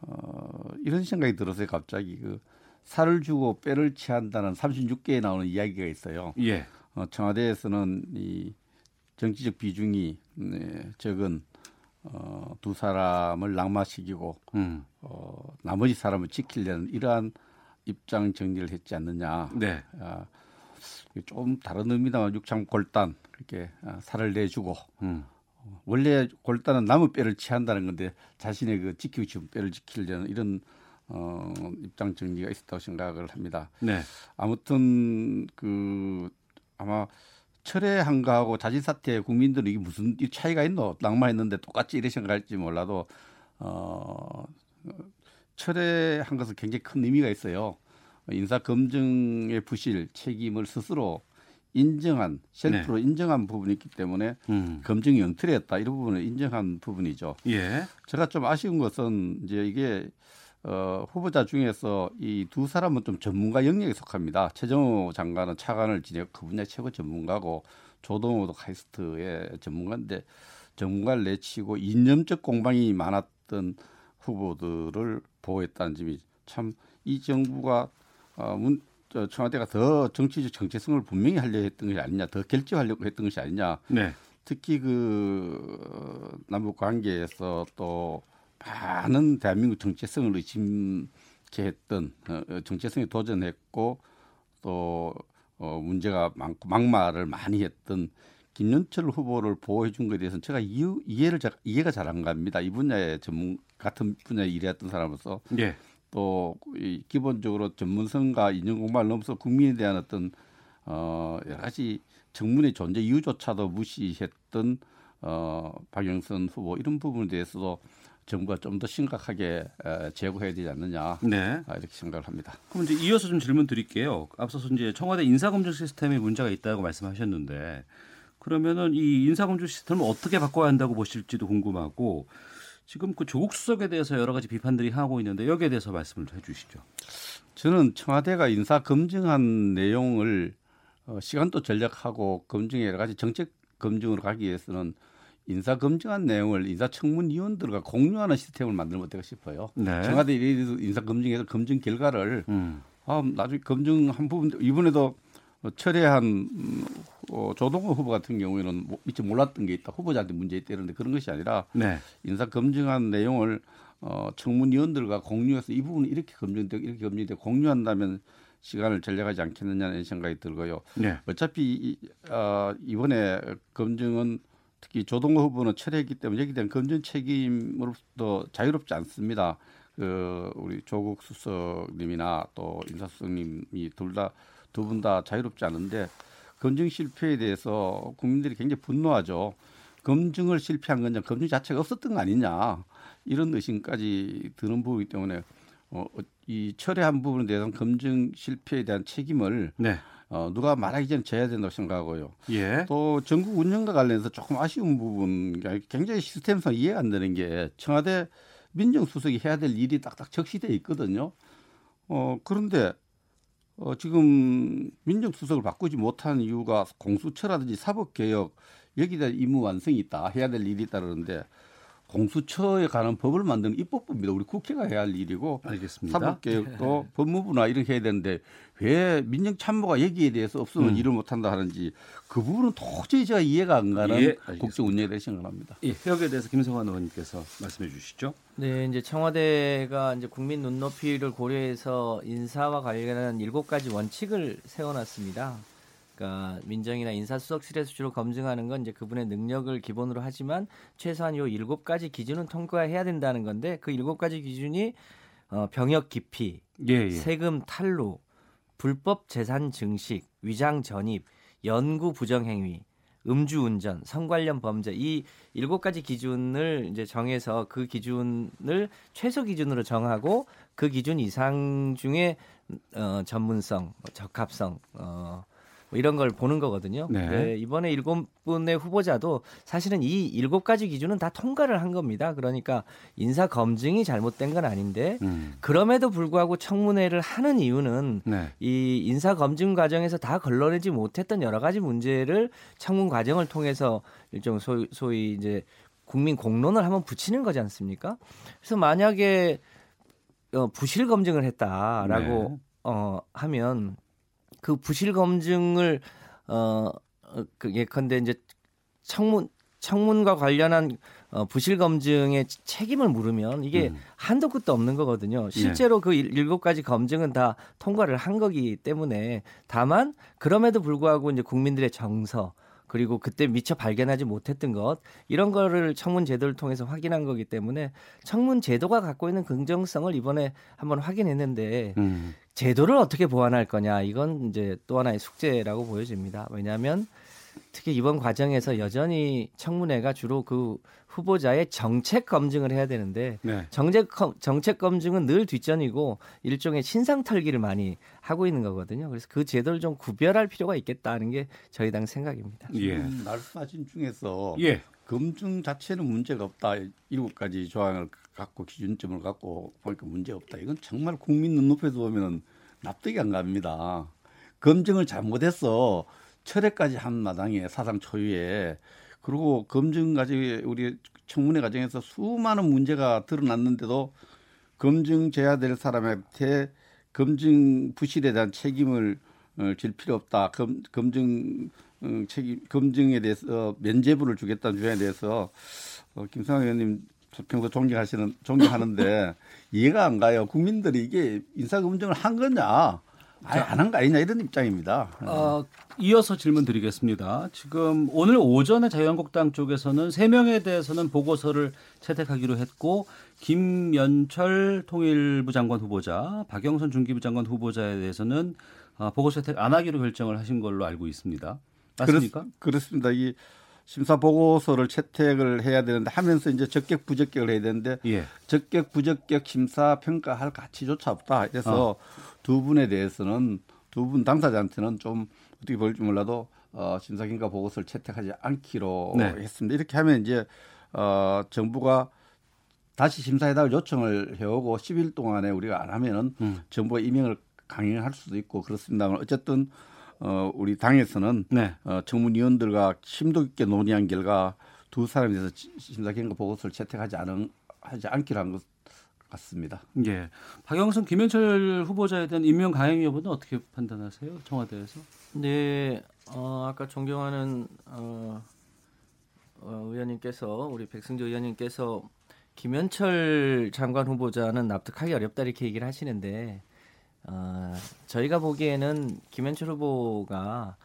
어, 이런 생각이 들었어요. 갑자기 그 살을 주고 뼈를 취한다는 36개에 나오는 이야기가 있어요. 예. 어, 청와대에서는 이 정치적 비중이 네, 적은 어, 두 사람을 낙마시키고 음. 어, 나머지 사람을 지키려는 이러한 입장 정리를 했지 않느냐. 네. 아, 좀 다른 의미다만 육창 골단 그렇게 아, 살을 내주고 음. 원래 골단은 남의 뼈를 취한다는 건데 자신의 그 지키고 싶은 뼈를 지키려는 이런 어, 입장 정리가 있었다고 생각을 합니다. 네. 아무튼 그 아마 철회한 거하고 자진 사퇴 국민들은 이게 무슨 이 차이가 있노? 낙마했는데 똑같이 이래 생각할지 몰라도 어 철회한 것은 굉장히 큰 의미가 있어요. 인사 검증의 부실 책임을 스스로 인정한 셀프로 네. 인정한 부분이 있기 때문에 음. 검증이 엉터리였다 이런 부분을 인정한 부분이죠. 예. 제가 좀 아쉬운 것은 이제 이게 어, 후보자 중에서 이 두 사람은 좀 전문가 영역에 속합니다. 최정호 장관은 차관을 지내고 그 분야 최고 전문가고 조동호도 카이스트의 전문가인데 전문가를 내치고 이념적 공방이 많았던 후보들을 보호했다는 점이 참 이 정부가 어, 문, 저 청와대가 더 정치적 정체성을 분명히 하려 했던 것이 아니냐, 더 결집하려고 했던 것이 아니냐. 네. 특히 그 어, 남북 관계에서 또 많은 대한민국 정체성을 의심케 했던 어, 어, 정체성에 도전했고 또 어, 문제가 많고 막말을 많이 했던 김현철 후보를 보호해 준 것에 대해서는 제가 이해, 이해를 잘, 이해가 잘 안 갑니다. 이 분야의 전문 같은 분야에 일했던 사람으로서 예. 또 이 기본적으로 전문성과 인정 공부를 넘어서 국민에 대한 어떤 어 여러 가지 정문의 존재 이유조차도 무시했던 어 박영선 후보 이런 부분에 대해서도 정부가 좀 더 심각하게 에, 제고해야 되지 않느냐 네. 아, 이렇게 생각을 합니다. 그럼 이제 이어서 좀 질문 드릴게요. 앞서서 이제 청와대 인사검증 시스템에 문제가 있다고 말씀하셨는데 그러면은 이 인사검증 시스템을 어떻게 바꿔야 한다고 보실지도 궁금하고 지금 그 조국 수석에 대해서 여러 가지 비판들이 하고 있는데 여기에 대해서 말씀을 해주시죠. 저는 청와대가 인사 검증한 내용을 어, 시간도 전략하고 검증에 여러 가지 정책 검증으로 가기 위해서는 인사 검증한 내용을 인사청문위원들과 공유하는 시스템을 만들면 어떨까 싶어요. 네. 청와대 인사 검증에서 검증 결과를 음. 아, 나중에 검증한 부분 이번에도 어, 철회한 음, 어, 조동호 후보 같은 경우에는 뭐, 미처 몰랐던 게 있다 후보자한테 문제 있다 이런데 그런 것이 아니라 네. 인사 검증한 내용을 어, 청문위원들과 공유해서 이 부분은 이렇게 검증되고 이렇게 검증되고 공유한다면 시간을 전략하지 않겠느냐는 생각이 들고요. 네. 어차피 이, 어, 이번에 검증은 특히 조동호 후보는 철회했기 때문에 여기에 대한 검증 책임으로부터 자유롭지 않습니다. 그 우리 조국 수석님이나 또 인사수석님이 둘 다 두 분 다 자유롭지 않은데 검증 실패에 대해서 국민들이 굉장히 분노하죠. 검증을 실패한 건지 검증 자체가 없었던 거 아니냐 이런 의심까지 드는 부분이기 때문에 어, 이 철회한 부분에 대한 검증 실패에 대한 책임을 네. 어, 누가 말하기 전에 져야 된다고 생각하고요. 예. 또 전국 운영과 관련해서 조금 아쉬운 부분, 굉장히 시스템상 이해가 안 되는 게 청와대 민정수석이 해야 될 일이 딱딱 적시돼 있거든요. 어, 그런데 어, 지금 민정수석을 바꾸지 못한 이유가 공수처라든지 사법개혁 여기에 대한 임무 완성이 있다. 해야 될 일이 있다 그러는데 공수처에 관한 법을 만드는 입법부입니다. 우리 국회가 해야 할 일이고 알겠습니다. 사법개혁도 법무부나 이런 게 해야 되는데 왜 민정참모가 여기에 대해서 없으면 음. 일을 못한다 하는지 그 부분은 도저히 제가 이해가 안 가는 예. 국정 운영에 대해 생각합니다. 예, 여기에 대해서 김성환 의원님께서 말씀해 주시죠. 네, 이제 청와대가 이제 국민 눈높이를 고려해서 인사와 관련한 일곱 가지 원칙을 세워놨습니다. 그러니까 민정이나 인사수석실에서 주로 검증하는 건 이제 그분의 능력을 기본으로 하지만 최소한 요 일곱 가지 기준은 통과해야 된다는 건데 그 일곱 가지 기준이 어, 병역 기피, 예, 예. 세금 탈루, 불법 재산 증식, 위장 전입, 연구 부정 행위, 음주 운전, 성 관련 범죄 이 일곱 가지 기준을 이제 정해서 그 기준을 최소 기준으로 정하고 그 기준 이상 중에 어, 전문성, 뭐 적합성, 어, 뭐 이런 걸 보는 거거든요. 네. 네, 이번에 일곱 분의 후보자도 사실은 이 일곱 가지 기준은 다 통과를 한 겁니다. 그러니까 인사 검증이 잘못된 건 아닌데 음. 그럼에도 불구하고 청문회를 하는 이유는 네. 이 인사 검증 과정에서 다 걸러내지 못했던 여러 가지 문제를 청문 과정을 통해서 일종 소위, 소위 이제 국민 공론을 한번 붙이는 거지 않습니까? 그래서 만약에 어, 부실 검증을 했다라고 네. 어, 하면 그 부실 검증을 어, 어, 그 예컨대 이제 청문 청문과 관련한 어, 부실 검증의 책임을 물으면 이게 음. 한도 끝도 없는 거거든요. 실제로 그 일- 일곱 가지 검증은 다 통과를 한 거기 때문에 다만 그럼에도 불구하고 이제 국민들의 정서 그리고 그때 미처 발견하지 못했던 것 이런 거를 청문 제도를 통해서 확인한 거기 때문에 청문 제도가 갖고 있는 긍정성을 이번에 한번 확인했는데 음. 제도를 어떻게 보완할 거냐 이건 이제 또 하나의 숙제라고 보여집니다. 왜냐하면 특히 이번 과정에서 여전히 청문회가 주로 그 후보자의 정책 검증을 해야 되는데 네. 정책 검- 정책 검증은 늘 뒷전이고 일종의 신상 털기를 많이 하고 있는 거거든요. 그래서 그 제도를 좀 구별할 필요가 있겠다는 게 저희 당 생각입니다. 예. 지금 말씀하신 중에서 예. 검증 자체는 문제가 없다. 일곱 가지 조항을 갖고 기준점을 갖고 보니까 문제 없다. 이건 정말 국민 눈높이에서 보면은 납득이 안 갑니다. 검증을 잘못해서 철회까지 한 마당에 사상 초유에 그리고 검증 과정에 우리 청문회 과정에서 수많은 문제가 드러났는데도 검증 돼야 될 사람한테 검증 부실에 대한 책임을 어, 질 필요 없다. 검, 검증 음, 책임 검증에 대해서 면죄부를 주겠다는 주장에 대해서 어, 김상환 의원님 평소 존경하시는 존경하는데 *laughs* 이해가 안 가요. 국민들이 이게 인사 검증을 한 거냐, 아예 안한 거 아니냐 이런 입장입니다. 어, 이어서 질문 드리겠습니다. 지금 오늘 오전에 자유한국당 쪽에서는 세 명에 대해서는 보고서를 채택하기로 했고 김연철 통일부 장관 후보자, 박영선 중기부 장관 후보자에 대해서는 어, 보고서 채택 안 하기로 결정을 하신 걸로 알고 있습니다. 맞습니까? 그렇, 습니다이 심사 보고서를 채택을 해야 되는데 하면서 이제 적격 부적격을 해야 되는데 예. 적격 부적격 심사 평가할 가치조차 없다. 그래서 어. 두 분에 대해서는 두 분 당사자한테는 좀 어떻게 볼지 몰라도 어, 심사 경과 보고서를 채택하지 않기로 네. 했습니다. 이렇게 하면 이제 어, 정부가 다시 심사해달라 요청을 해오고 10일 동안에 우리가 안 하면은 음. 정부가 임명을 강행할 수도 있고 그렇습니다만 어쨌든 어, 우리 당에서는 네. 어, 청문위원들과 심도 있게 논의한 결과 두 사람에 대해서 지- 심사 경과 보고서를 채택하지 않은 하지 않기로 한 것 같습니다. 예. 박영선 김현철 후보자에 대한 임명 강행 여부는 어떻게 판단하세요? 청와대에서? 네, 어, 아까 존경하는 어, 어, 의원님께서 우리 백승조 의원님께서 김현철 장관 후보자는 납득하기 어렵다 이렇게 얘기를 하시는데 어, 저희가 보기에는 김현철 후보가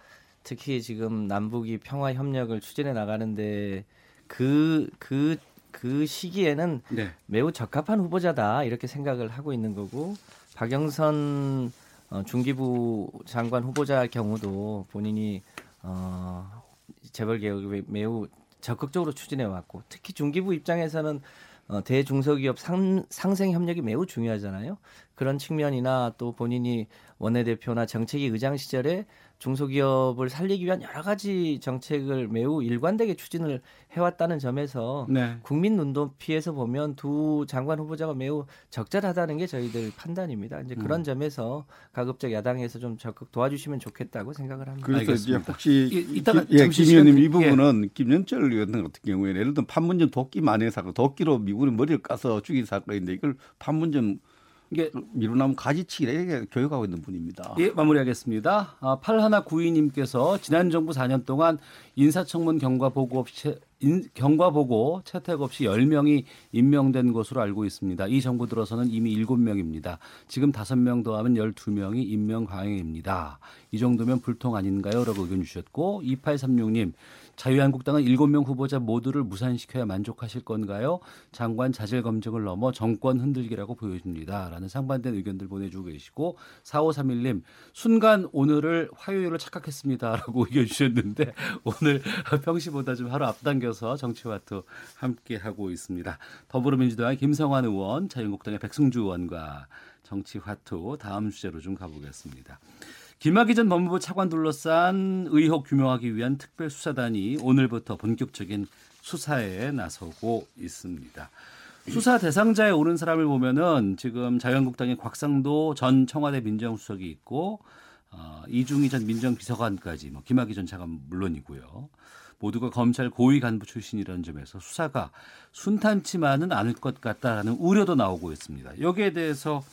특히 지금 남북이 평화 협력을 추진해 나가는데 그 그 그 시기에는 네. 매우 적합한 후보자다 이렇게 생각을 하고 있는 거고 박영선 어, 중기부 장관 후보자 경우도 본인이 어, 재벌 개혁을 매우 적극적으로 추진해 왔고 특히 중기부 입장에서는 어, 대중소기업 상, 상생 협력이 매우 중요하잖아요. 그런 측면이나 또 본인이 원내대표나 정책위 의장 시절에 중소기업을 살리기 위한 여러 가지 정책을 매우 일관되게 추진을 해왔다는 점에서 네. 국민 눈높이에서 보면 두 장관 후보자가 매우 적절하다는 게 저희들 판단입니다. 이제 그런 음. 점에서 가급적 야당에서 좀 적극 도와주시면 좋겠다고 생각을 합니다. 그래서 알겠습니다. 이제 혹시 이- 이따가 김, 예, 김 의원님 이 시간- 부분은 김현철 의원 같은 경우에 예를 들면 판문점 도끼 만행 사건, 도끼로 미군의 머리를 까서 죽인 사건인데 이걸 판문점 이게 미루나무 가지치기라 이렇게 교육하고 있는 분입니다. 예, 마무리하겠습니다. 아, 8192님께서 지난 정부 4년 동안 인사청문 경과 보고 없이 채- 인, 경과 보고 채택 없이 10명이 임명된 것으로 알고 있습니다. 이 정부 들어서는 이미 7명입니다. 지금 5명 더하면 12명이 임명 과잉입니다. 이 정도면 불통 아닌가요? 라고 의견 주셨고 2836님 자유한국당은 7명 후보자 모두를 무산시켜야 만족하실 건가요? 장관 자질 검증을 넘어 정권 흔들기라고 보여집니다. 라는 상반된 의견들 보내주고 계시고 4531님 순간 오늘을 화요일로 착각했습니다. *laughs* 라고 의견 주셨는데 오늘 평시보다 좀 하루 앞당겨서 정치와투 함께 하고 있습니다. 더불어민주당의 김성환 의원, 자유한국당의 백승주 의원과 정치화투 다음 주제로 좀 가보겠습니다. 김학의 전 법무부 차관 둘러싼 의혹 규명하기 위한 특별수사단이 오늘부터 본격적인 수사에 나서고 있습니다. 수사 대상자에 오른 사람을 보면은 지금 자유한국당의 곽상도 전 청와대 민정수석이 있고 어, 이중희 전 민정비서관까지 뭐 김학의 전 차관 물론이고요. 모두가 검찰 고위 간부 출신이라는 점에서 수사가 순탄치만은 않을 것 같다라는 우려도 나오고 있습니다. 여기에 대해서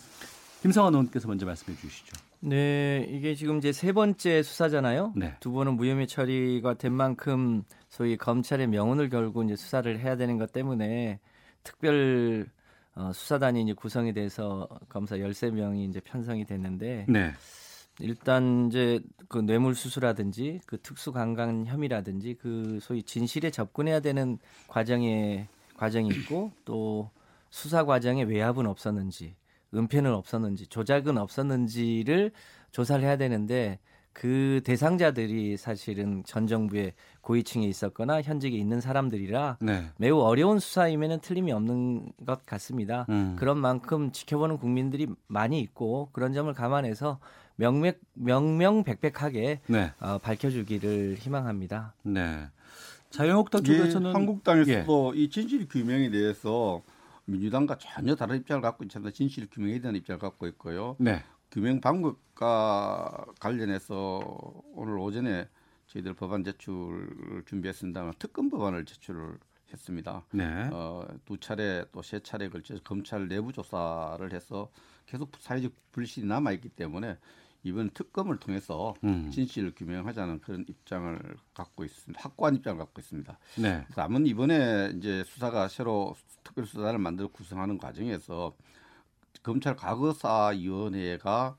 김성환 의원께서 먼저 말씀해 주시죠. 네, 이게 지금 이제 세 번째 수사잖아요. 네. 두 번은 무혐의 처리가 된 만큼 소위 검찰의 명운을 걸고 이제 수사를 해야 되는 것 때문에 특별 어, 수사단이 이제 구성이 돼서 검사 13명이 이제 편성이 됐는데 네. 일단 이제 그 뇌물 수수라든지 그 특수 강간 혐의라든지 그 소위 진실에 접근해야 되는 과정에 과정이 있고 또 수사 과정에 외압은 없었는지 은폐는 없었는지 조작은 없었는지를 조사를 해야 되는데 그 대상자들이 사실은 전 정부의 고위층에 있었거나 현직에 있는 사람들이라 네. 매우 어려운 수사임에는 틀림이 없는 것 같습니다. 음. 그런 만큼 지켜보는 국민들이 많이 있고 그런 점을 감안해서 명명 명명백백하게 네. 어, 밝혀주기를 희망합니다. 네. 자유한국당 예, 쪽에서는 한국당에서도 이 진실 규명에 대해서 민주당과 전혀 다른 입장을 갖고 있습니다. 진실 규명에 대한 입장을 갖고 있고요. 네. 규명 방법과 관련해서 오늘 오전에 저희들 법안 제출을 준비했습니다만 특검 법안을 제출을 했습니다. 네. 어, 두 차례 또 세 차례 걸쳐서 검찰 내부 조사를 해서 계속 사회적 불신이 남아 있기 때문에 이번 특검을 통해서 음. 진실을 규명하자는 그런 입장을 갖고 있습니다. 확고한 입장을 갖고 있습니다. 네. 다만 이번에 이제 수사가 새로 특별 수사단을 만들어 구성하는 과정에서 검찰 과거사위원회가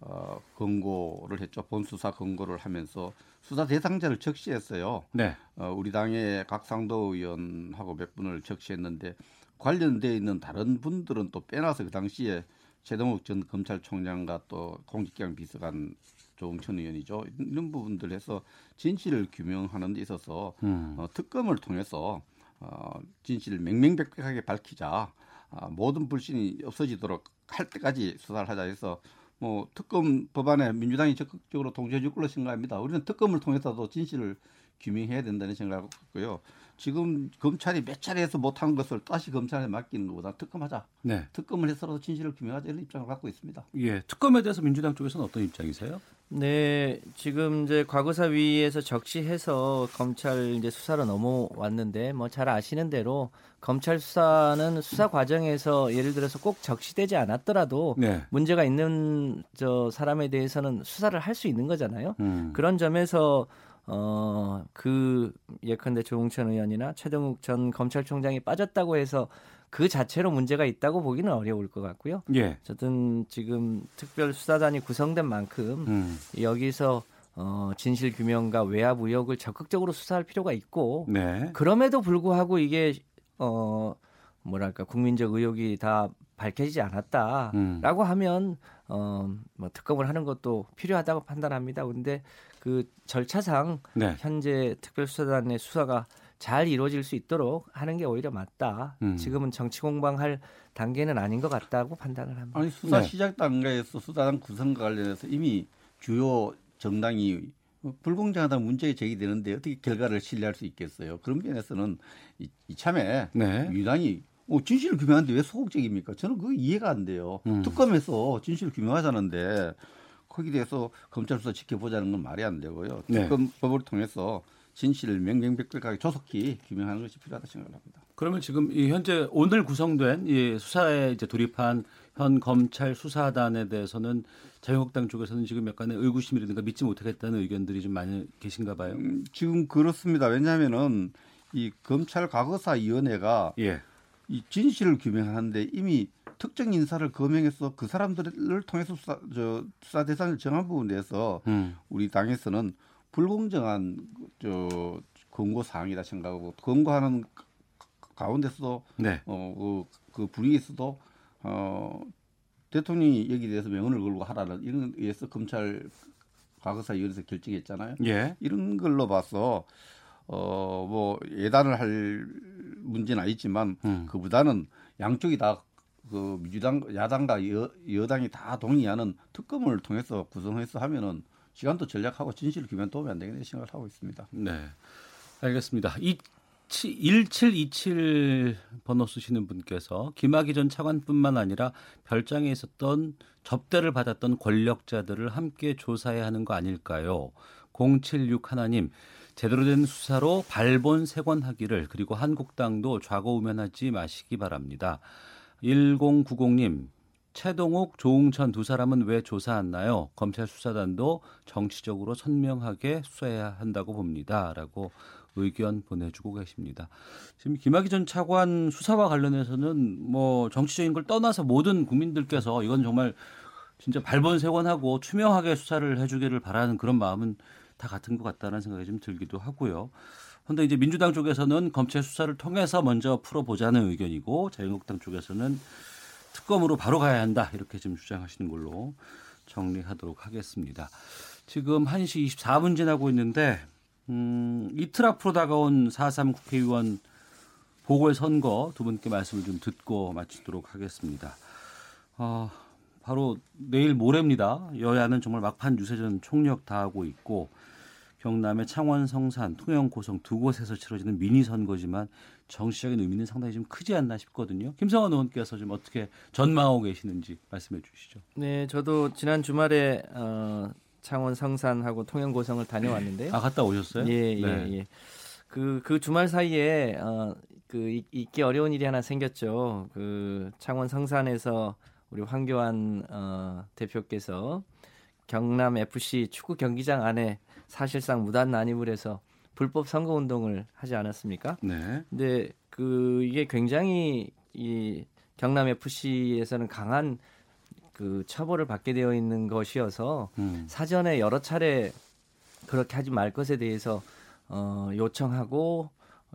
어, 권고를 했죠. 본수사 권고를 하면서 수사 대상자를 적시했어요. 네. 어, 우리 당의 각상도 의원하고 몇 분을 적시했는데 관련돼 있는 다른 분들은 또 빼놔서 그 당시에 최동욱 전 검찰총장과 또 공직기강 비서관 조응천 의원이죠. 이런 부분들 해서 진실을 규명하는 데 있어서 음. 어, 특검을 통해서 어, 진실을 맹맹백백하게 밝히자 아, 모든 불신이 없어지도록 할 때까지 수사를 하자 해서 뭐 특검 법안에 민주당이 적극적으로 동조해 줄 걸로 생각합니다. 우리는 특검을 통해서도 진실을 규명해야 된다는 생각을 갖고요. 지금 검찰이 몇 차례에서 못한 것을 다시 검찰에 맡기는 것보다 특검하자. 네. 특검을 해서라도 진실을 규명하자 이런 입장을 갖고 있습니다. 예. 특검에 대해서 민주당 쪽에서는 어떤 입장이세요? 네, 지금 이제 과거사위에서 적시해서 검찰 이제 수사로 넘어왔는데 뭐 잘 아시는 대로 검찰 수사는 수사 과정에서 예를 들어서 꼭 적시되지 않았더라도 네. 문제가 있는 저 사람에 대해서는 수사를 할 수 있는 거잖아요. 음. 그런 점에서 어, 그 예컨대 조홍천 의원이나 최동욱 전 검찰총장이 빠졌다고 해서 그 자체로 문제가 있다고 보기는 어려울 것 같고요. 예. 어쨌든 지금 특별 수사단이 구성된 만큼 음. 여기서 어, 진실 규명과 외압 의혹을 적극적으로 수사할 필요가 있고 네. 그럼에도 불구하고 이게 어 뭐랄까 국민적 의혹이 다 밝혀지지 않았다라고 음. 하면 어뭐 특검을 하는 것도 필요하다고 판단합니다. 근데 그 절차상 네. 현재 특별수사단의 수사가 잘 이루어질 수 있도록 하는 게 오히려 맞다. 음. 지금은 정치 공방할 단계는 아닌 것 같다고 판단을 합니다. 아니 수사 네. 시작 단계에서 수사단 구성과 관련해서 이미 주요 정당이 불공정하다는 문제가 제기되는데 어떻게 결과를 신뢰할 수 있겠어요? 그런 면에서는 이, 이참에 네. 민주당이 어, 진실을 규명하는데 왜 소극적입니까? 저는 그거 이해가 안 돼요. 음. 특검에서 진실을 규명하자는데 거기에 대해서 검찰 수사 지켜보자는 건 말이 안 되고요. 네. 특검법을 통해서 진실을 명명백백하게 조속히 규명하는 것이 필요하다 생각을 합니다. 그러면 지금 이 현재 오늘 구성된 이 수사에 이제 돌입한 현 검찰 수사단에 대해서는 자유한국당 쪽에서는 지금 약간의 의구심이라든가 믿지 못하겠다는 의견들이 좀 많이 계신가 봐요. 음, 지금 그렇습니다. 왜냐하면은 이 검찰 과거사위원회가 예. 이 진실을 규명하는데 이미 특정 인사를 거명해서 그 사람들을 통해서 수사, 저, 수사 대상을 정한 부분에 대해서 음. 우리 당에서는 불공정한 저 권고 사항이다 생각하고 권고하는 가- 가운데서도 네. 어, 그, 그 분위기에서도 어, 대통령이 여기에 대해서 명언을 걸고 하라는 이런 의해서 검찰 과거사 위원회에서 결정했잖아요. 예. 이런 걸로 봐서 어뭐 예단을 할 문제는 아니지만 음. 그보다는 양쪽이 다 그 민주당 야당과 여, 여당이 다 동의하는 특검을 통해서 구성해서 하면은 시간도 전략하고 진실을 규명 도움이 안 되겠네 생각을 하고 있습니다. 네. 알겠습니다. 이 1727 번호 쓰시는 분께서 김학의 전 차관뿐만 아니라 별장에 있었던 접대를 받았던 권력자들을 함께 조사해야 하는 거 아닐까요? 076 하나님 제대로 된 수사로 발본색원하기를 그리고 한국당도 좌고우면하지 마시기 바랍니다. 1090님 최동욱, 조웅천 두 사람은 왜 조사 안 나요? 검찰 수사단도 정치적으로 선명하게 수사해야 한다고 봅니다.라고 의견 보내주고 계십니다. 지금 김학의 전 차관 수사와 관련해서는 뭐 정치적인 걸 떠나서 모든 국민들께서 이건 정말 진짜 발본색원하고 투명하게 수사를 해주기를 바라는 그런 마음은 다 같은 것 같다는 생각이 좀 들기도 하고요. 그런데 이제 민주당 쪽에서는 검찰 수사를 통해서 먼저 풀어보자는 의견이고 자유한국당 쪽에서는 특검으로 바로 가야 한다 이렇게 지금 주장하시는 걸로 정리하도록 하겠습니다. 지금 1시 24분 지나고 있는데 음, 이틀 앞으로 다가온 4.3 국회의원 보궐선거 두 분께 말씀을 좀 듣고 마치도록 하겠습니다. 어, 바로 내일 모레입니다. 여야는 정말 막판 유세전 총력 다하고 있고 경남의 창원, 성산, 통영, 고성 두 곳에서 치러지는 미니 선거지만 정치적인 의미는 상당히 좀 크지 않나 싶거든요. 김성환 의원께서 좀 어떻게 전망하고 계시는지 말씀해 주시죠. 네, 저도 지난 주말에 어, 창원, 성산하고 통영, 고성을 다녀왔는데요. 아 갔다 오셨어요? 예, 예, 네. 예. 그, 그 주말 사이에 어, 그 잊- 잊기 어려운 일이 하나 생겼죠. 그 창원 성산에서 우리 황교안 어, 대표께서 경남 FC 축구 경기장 안에 사실상 무단 난입을 해서 불법 선거 운동을 하지 않았습니까? 네. 근데 그 이게 굉장히 이 경남 FC에서는 강한 그 처벌을 받게 되어 있는 것이어서 음. 사전에 여러 차례 그렇게 하지 말 것에 대해서 어, 요청하고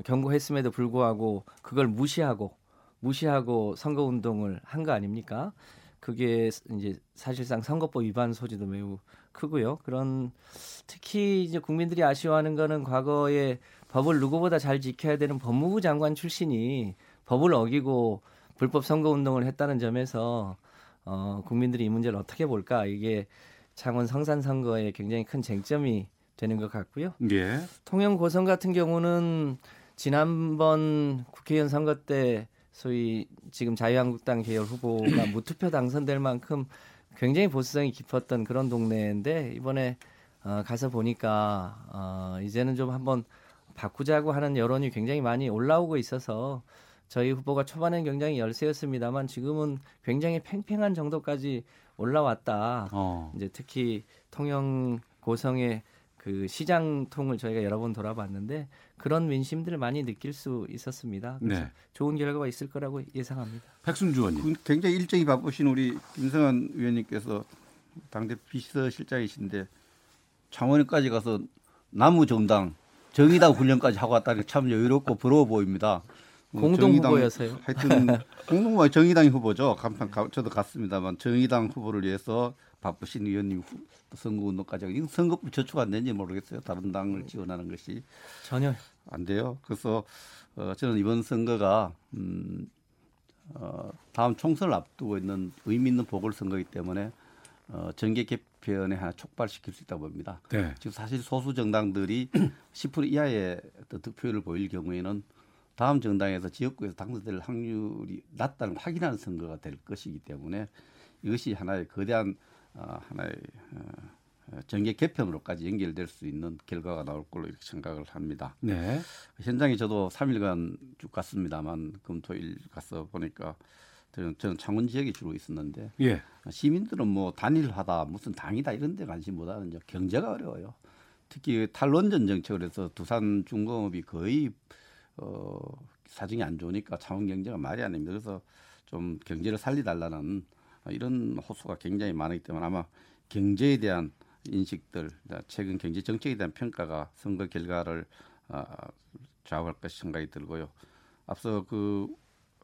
경고했음에도 불구하고 그걸 무시하고 무시하고 선거 운동을 한 거 아닙니까? 그게 이제 사실상 선거법 위반 소지도 매우 크고요. 그런 특히 이제 국민들이 아쉬워하는 거는 과거에 법을 누구보다 잘 지켜야 되는 법무부 장관 출신이 법을 어기고 불법 선거 운동을 했다는 점에서 어, 국민들이 이 문제를 어떻게 볼까 이게 창원 성산 선거에 굉장히 큰 쟁점이 되는 것 같고요. 예. 통영 고성 같은 경우는 지난번 국회의원 선거 때 소위 지금 자유한국당 계열 후보가 무투표 당선될 만큼 굉장히 보수성이 깊었던 그런 동네인데 이번에 어, 가서 보니까 어, 이제는 좀 한번 바꾸자고 하는 여론이 굉장히 많이 올라오고 있어서 저희 후보가 초반엔 굉장히 열세였습니다만 지금은 굉장히 팽팽한 정도까지 올라왔다. 어. 이제 특히 통영 고성의 그 시장통을 저희가 여러 번 돌아봤는데 그런 민심들을 많이 느낄 수 있었습니다. 그래서 네. 좋은 결과가 있을 거라고 예상합니다. 백순주 의원님. 그 굉장히 일정이 바쁘신 우리 김성환 의원님께서 당대 비서실장이신데 창원까지 가서 나무 정당 정의당 훈련까지 하고 왔다는 게참 여유롭고 부러워 보입니다. 어, 공동 정의당- 후보여서요. 하여튼 공동 정의당 후보죠. 간판 저도 갔습니다만 정의당 후보를 위해서 바쁘신 의원님 후- 선거운동까지 선거법 저촉 안 되는지 모르겠어요. 다른 당을 지원하는 것이 전혀 안 돼요. 그래서 어, 저는 이번 선거가 음, 어, 다음 총선을 앞두고 있는 의미 있는 보궐선거이기 때문에 어, 정계 개편에 하나 촉발시킬 수 있다고 봅니다. 네. 지금 사실 소수 정당들이 *clears throat* 10% 이하의 어떤 득표율을 보일 경우에는 다음 정당에서 지역구에서 당선될 확률이 낮다는 걸 확인하는 선거가 될 것이기 때문에 이것이 하나의 거대한 어, 하나의 어, 어, 정계 개편으로까지 연결될 수 있는 결과가 나올 걸로 이렇게 생각을 합니다. 네. 현장에 저도 3일간 쭉 갔습니다만 금토일 가서 보니까 저는, 저는 창원 지역에 주로 있었는데 예. 시민들은 뭐 단일화다 무슨 당이다 이런 데 관심보다는 이제 경제가 어려워요. 특히 탈원전 정책을 해서 두산 중공업이 거의 어, 사정이 안 좋으니까 창원 경제가 말이 안 됩니다. 그래서 좀 경제를 살리달라는 이런 호소가 굉장히 많기 때문에 아마 경제에 대한 인식들, 최근 경제 정책에 대한 평가가 선거 결과를 아, 좌우할 것이 생각이 들고요. 앞서 그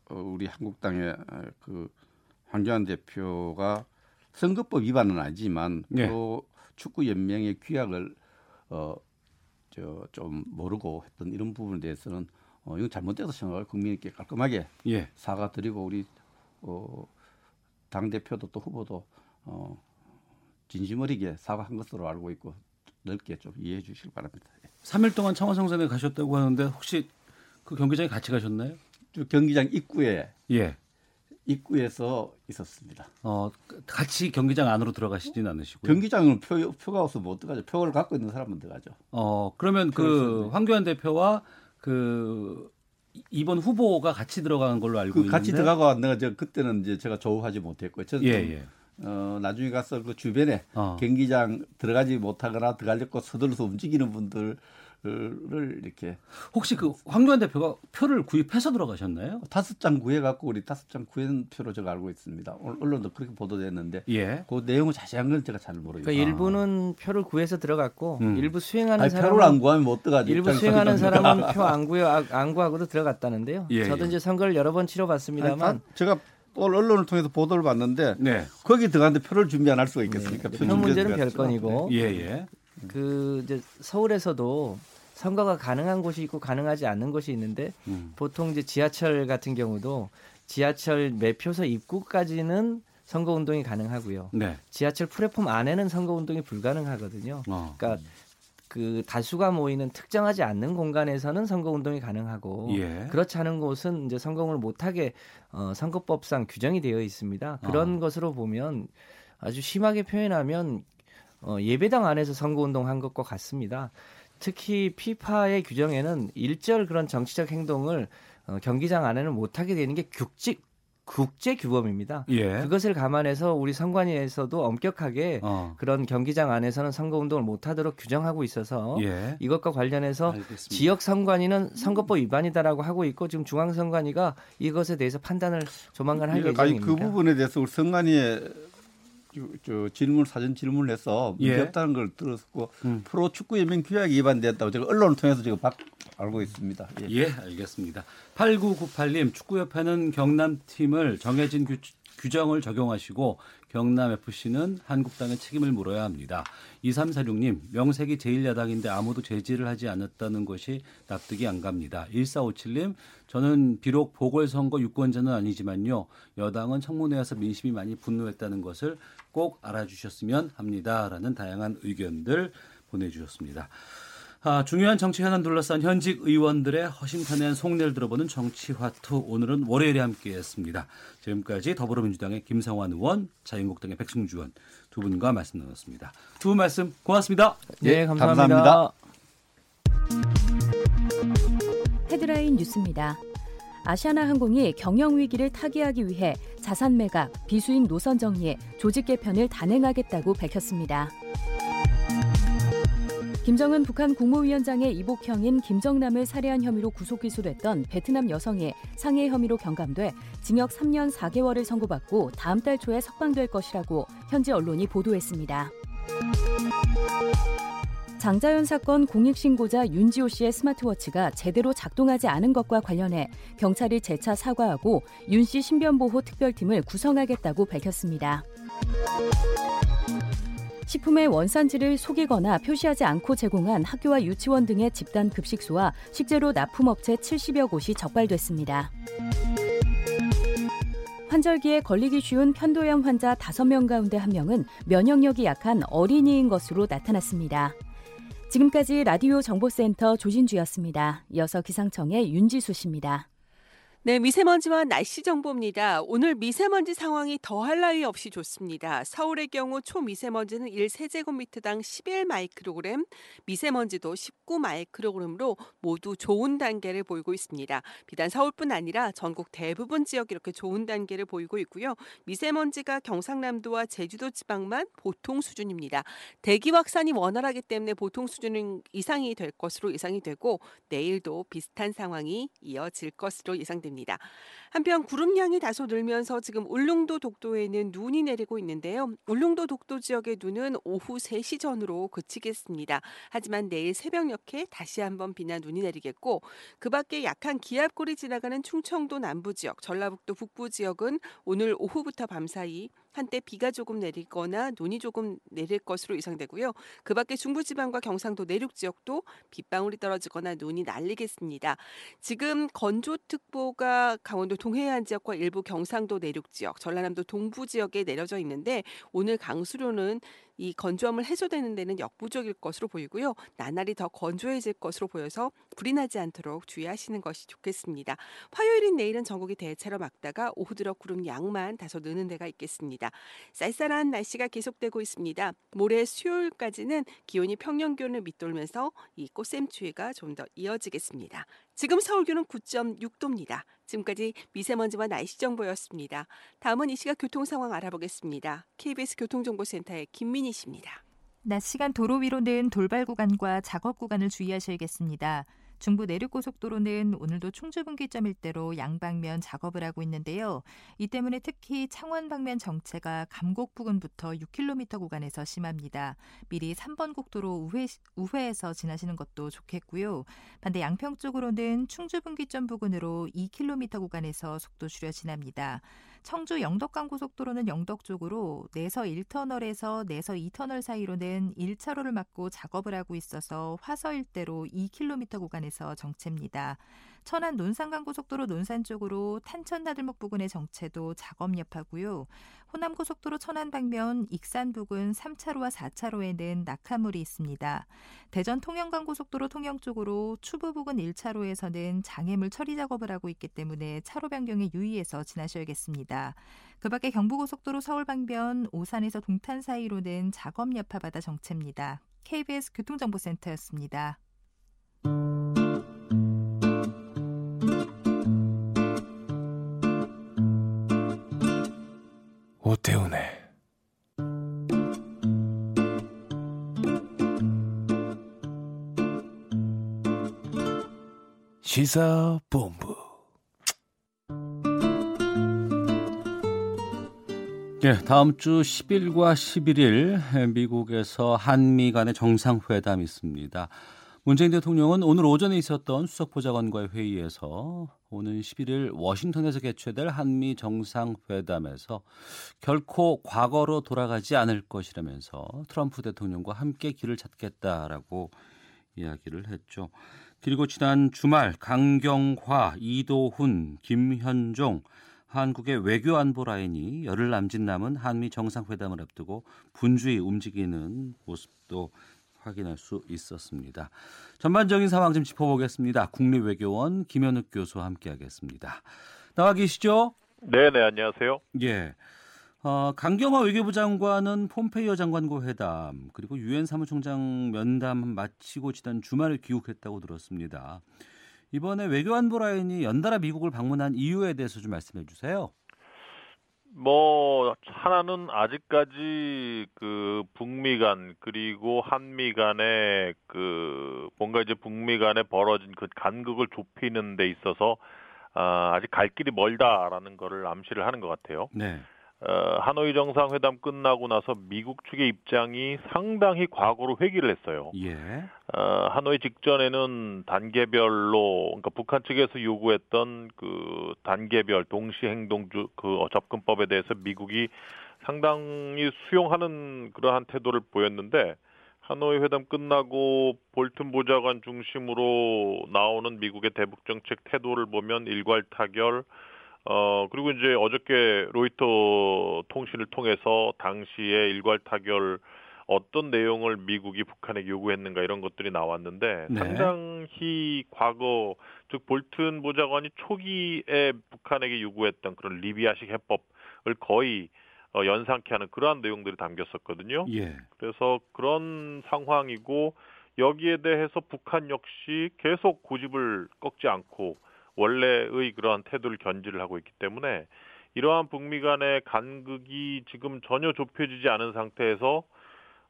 어, 우리 한국당의 아, 그 황교안 대표가 선거법 위반은 아니지만 예. 또 축구 연맹의 규약을 어, 저 좀 모르고 했던 이런 부분에 대해서는 어, 이건 잘못돼서 생각을 국민께 깔끔하게 예. 사과드리고 우리 어, 당 대표도 또 후보도 어, 진심 어리게 사과한 것으로 알고 있고 넓게 좀 이해해 주시길 바랍니다. 예. 3일 동안 청와성산에 가셨다고 하는데 혹시 그 경기장에 같이 가셨나요? 저 경기장 입구에 예. 입구에서 있었습니다. 어, 같이 경기장 안으로 들어가시진 않으시고요. 경기장은 표, 표가 없으면 못 들어가죠. 표를 갖고 있는 사람은 들어가죠. 어, 그러면 그 황교안 대표와 그 이번 후보가 같이 들어간 걸로 알고 그 있는데 같이 들어가고 내가 저 그때는 이제 제가 조우하지 못했고요. 저는 예, 좀, 예. 어, 나중에 가서 그 주변에 어. 경기장 들어가지 못하거나 들어가려고 서둘러서 움직이는 분들 을 이렇게 혹시 그 황교안 대표가 표를 구입해서 들어가셨나요? 다섯 장 구해갖고 우리 다섯 장 구한 표로 제가 알고 있습니다. 언론도 그렇게 보도됐는데 예. 그 내용은 자세한 건 제가 잘 모르겠어요. 그러니까 일부는 표를 구해서 들어갔고 음. 일부 수행하는 아니, 사람은 표를 안 구하면 못 들어가죠. 일부 수행하는. 사람은 표 안 구해 안 구하고도 들어갔다는데요. 예, 저도 예. 이제 선거를 여러 번 아니, 치러봤습니다만 다- 제가 언론을 통해서 보도를 봤는데 네. 거기 들어갔는데 표를 준비 안 할 수가 있겠습니까? 네, 표표 문제는. 별건이고 예, 예. 그 이제 서울에서도 선거가 가능한 곳이 있고 가능하지 않는 곳이 있는데 음. 보통 이제 지하철 같은 경우도 지하철 매표소 입구까지는 선거 운동이 가능하고요. 네. 지하철 플랫폼 안에는 선거 운동이 불가능하거든요. 어. 그러니까 그 다수가 모이는 특정하지 않는 공간에서는 선거 운동이 가능하고 예. 그렇지 않은 곳은 이제 선거를 못하게 어, 선거법상 규정이 되어 있습니다. 그런 어. 것으로 보면 아주 심하게 표현하면 어, 예배당 안에서 선거 운동한 것과 같습니다. 특히 피파의 규정에는 일절 그런 정치적 행동을 어, 경기장 안에는 못하게 되는 게 국제 국제 규범입니다. 예. 그것을 감안해서 우리 선관위에서도 엄격하게 어. 그런 경기장 안에서는 선거 운동을 못하도록 규정하고 있어서 예. 이것과 관련해서 알겠습니다. 지역 선관위는 선거법 위반이다라고 하고 있고 지금 중앙 선관위가 이것에 대해서 판단을 조만간 할 예, 아니 예정입니다. 그 부분에 대해서 우리 성관위에 저, 저 질문 사전 질문을 해서 문제 예. 없다는 걸 들었고 음. 프로 축구 연맹 규약이 위반됐다고 제가 언론을 통해서 지금 박, 알고 있습니다. 예. 예, 알겠습니다. 8998님, 축구협회는 경남팀을 정해진 규, 규정을 적용하시고 경남FC는 한국당의 책임을 물어야 합니다. 2346님, 명색이 제1야당인데 아무도 제지를 하지 않았다는 것이 납득이 안 갑니다. 1457님, 저는 비록 보궐선거 유권자는 아니지만요. 여당은 청문회 에서 민심이 많이 분노했다는 것을 꼭 알아주셨으면 합니다. 라는 다양한 의견들 보내주셨습니다. 아, 중요한 정치 현안 둘러싼 현직 의원들의 허심탄회한 속내를 들어보는 정치화투 오늘은 월요일에 함께했습니다. 지금까지 더불어민주당의 김성환 의원, 자유한국당의 백승주 의원 두 분과 말씀 나눴습니다. 두 분 말씀 고맙습니다. 네, 감사합니다. 헤드라인 뉴스입니다. 아시아나 항공이 경영 위기를 타개하기 위해 자산 매각, 비수익 노선 정리에 조직 개편을 단행하겠다고 밝혔습니다. 김정은 북한 국무위원장의 이복형인 김정남을 살해한 혐의로 구속 기소됐던 베트남 여성이 상해 혐의로 경감돼 징역 3년 4개월을 선고받고 다음 달 초에 석방될 것이라고 현지 언론이 보도했습니다. 장자연 사건 공익신고자 윤지호 씨의 스마트워치가 제대로 작동하지 않은 것과 관련해 경찰이 재차 사과하고 윤 씨 신변보호 특별팀을 구성하겠다고 밝혔습니다. 식품의 원산지를 속이거나 표시하지 않고 제공한 학교와 유치원 등의 집단 급식소와 식재료 납품업체 70여 곳이 적발됐습니다. 환절기에 걸리기 쉬운 편도염 환자 5명 가운데 1명은 면역력이 약한 어린이인 것으로 나타났습니다. 지금까지 라디오 정보센터 조진주였습니다. 이어서 기상청의 윤지수 씨입니다. 네, 미세먼지와 날씨 정보입니다. 오늘 미세먼지 상황이 더할 나위 없이 좋습니다. 서울의 경우 초미세먼지는 1세제곱미터당 11 마이크로그램, 미세먼지도 19 마이크로그램으로 모두 좋은 단계를 보이고 있습니다. 비단 서울뿐 아니라 전국 대부분 지역 이렇게 좋은 단계를 보이고 있고요. 미세먼지가 경상남도와 제주도 지방만 보통 수준입니다. 대기 확산이 원활하기 때문에 보통 수준 이상이 될 것으로 예상이 되고 내일도 비슷한 상황이 이어질 것으로 예상됩니다. 한편 구름량이 다소 늘면서 지금 울릉도 독도에는 눈이 내리고 있는데요. 울릉도 독도 지역의 눈은 오후 3시 전으로 그치겠습니다. 하지만 내일 새벽녘에 다시 한번 비나 눈이 내리겠고 그 밖에 약한 기압골이 지나가는 충청도 남부 지역, 전라북도 북부 지역은 오늘 오후부터 밤사이 한때 비가 조금 내리거나 눈이 조금 내릴 것으로 예상되고요. 그 밖에 중부지방과 경상도 내륙 지역도 빗방울이 떨어지거나 눈이 날리겠습니다. 지금 건조특보가 강원도 동해안 지역과 일부 경상도 내륙 지역, 전라남도 동부 지역에 내려져 있는데 오늘 강수료는 이 건조함을 해소되는 데는 역부족일 것으로 보이고요. 나날이 더 건조해질 것으로 보여서 불이 나지 않도록 주의하시는 것이 좋겠습니다. 화요일인 내일은 전국이 대체로 막다가 오후 들어 구름 양만 다소 느는 데가 있겠습니다. 쌀쌀한 날씨가 계속되고 있습니다. 모레 수요일까지는 기온이 평년 기온을 밑돌면서 이 꽃샘추위가 좀 더 이어지겠습니다. 지금 서울 기온은 9.6도입니다. 지금까지 미세먼지와 날씨 정보였습니다. 다음은 이 시각 교통 상황 알아보겠습니다. KBS 교통정보센터의 김민희 씨입니다. 낮 시간 도로 위로는 돌발 구간과 작업 구간을 주의하셔야겠습니다. 중부 내륙고속도로는 오늘도 충주분기점 일대로 양방면 작업을 하고 있는데요. 이 때문에 특히 창원 방면 정체가 감곡 부근부터 6km 구간에서 심합니다. 미리 3번 국도로 우회, 우회해서 지나시는 것도 좋겠고요. 반대 양평 쪽으로는 충주분기점 부근으로 2km 구간에서 속도 줄여 지납니다. 청주 영덕간 고속도로는 영덕 쪽으로 내서 1터널에서 내서 2터널 사이로는 1차로를 막고 작업을 하고 있어서 화서 일대로 2km 구간에서 정체입니다. 천안 논산간 고속도로 논산 쪽으로 탄천 나들목 부근의 정체도 작업 여파고요. 호남 고속도로 천안 방면 익산 부근 3차로와 4차로에는 낙하물이 있습니다. 대전 통영간 고속도로 통영 쪽으로 추부 부근 1차로에서는 장애물 처리 작업을 하고 있기 때문에 차로 변경에 유의해서 지나셔야겠습니다. 그 밖에 경부고속도로 서울 방면 오산에서 동탄 사이로는 작업 여파받아 정체입니다. KBS 교통정보센터였습니다. 오태훈의 시사본부 네, 다음 주 10일과 11일 미국에서 한미 간의 정상회담이 있습니다. 문재인 대통령은 오늘 오전에 있었던 수석 보좌관과의 회의에서 오는 11일 워싱턴에서 개최될 한미 정상회담에서 결코 과거로 돌아가지 않을 것이라면서 트럼프 대통령과 함께 길을 찾겠다라고 이야기를 했죠. 그리고 지난 주말 강경화, 이도훈, 김현종 한국의 외교 안보 라인이 열흘 남짓 남은 한미 정상회담을 앞두고 분주히 움직이는 모습도 확인할 수 있었습니다. 전반적인 상황 좀 짚어보겠습니다. 국립외교원 김현욱 교수와 함께하겠습니다. 나와 계시죠? 네, 네, 안녕하세요. 예. 어, 강경화 외교부 장관은 폼페이오 장관과 회담 그리고 유엔 사무총장 면담 마치고 지난 주말에 귀국했다고 들었습니다. 이번에 외교안보 라인이 연달아 미국을 방문한 이유에 대해서 좀 말씀해 주세요. 뭐 하나는 아직까지 그 북미 간 그리고 한미 간의 그 뭔가 이제 북미 간에 벌어진 그 간극을 좁히는 데 있어서 아, 아직 갈 길이 멀다라는 거를 암시를 하는 것 같아요. 네. 어, 하노이 정상회담 끝나고 나서 미국 측의 입장이 상당히 과거로 회귀를 했어요. 예. 어, 하노이 직전에는 단계별로 그러니까 북한 측에서 요구했던 그 단계별 동시 행동주 그 접근법에 대해서 미국이 상당히 수용하는 그러한 태도를 보였는데 하노이 회담 끝나고 볼튼 보좌관 중심으로 나오는 미국의 대북 정책 태도를 보면 일괄 타결 어, 그리고 이제 어저께 로이터 통신을 통해서 당시에 일괄 타결 어떤 내용을 미국이 북한에게 요구했는가 이런 것들이 나왔는데 네. 상당히 과거 즉 볼튼 보좌관이 초기에 북한에게 요구했던 그런 리비아식 해법을 거의 어, 연상케 하는 그러한 내용들이 담겼었거든요. 예. 그래서 그런 상황이고 여기에 대해서 북한 역시 계속 고집을 꺾지 않고 원래의 그러한 태도를 견지를 하고 있기 때문에 이러한 북미 간의 간극이 지금 전혀 좁혀지지 않은 상태에서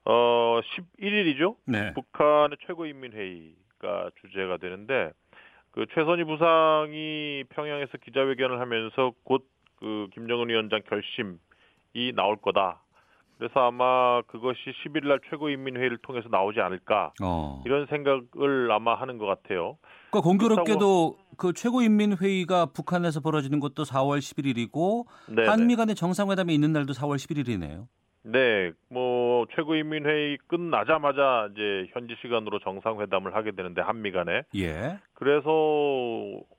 어 11일이죠. 네. 북한의 최고인민회의가 주제가 되는데 그 최선희 부상이 평양에서 기자회견을 하면서 곧 그 김정은 위원장 결심이 나올 거다. 그래서 아마 그것이 10일 날 최고인민회의를 통해서 나오지 않을까 어. 이런 생각을 아마 하는 것 같아요. 그러니까 공교롭게도 그 최고인민회의가 북한에서 벌어지는 것도 4월 11일이고 네네. 한미 간의 정상회담이 있는 날도 4월 11일이네요. 네, 뭐 최고인민회의 끝나자마자 이제 현지 시간으로 정상회담을 하게 되는데 한미 간에 예. 그래서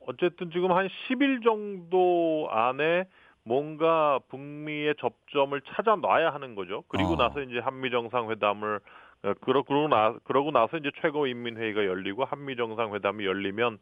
어쨌든 지금 한 10일 정도 안에 뭔가 북미의 접점을 찾아 놔야 하는 거죠. 그리고 어. 나서 이제 한미 정상회담을 어, 그러, 그러고, 나, 그러고 나서 이제 최고인민회의가 열리고 한미 정상회담이 열리면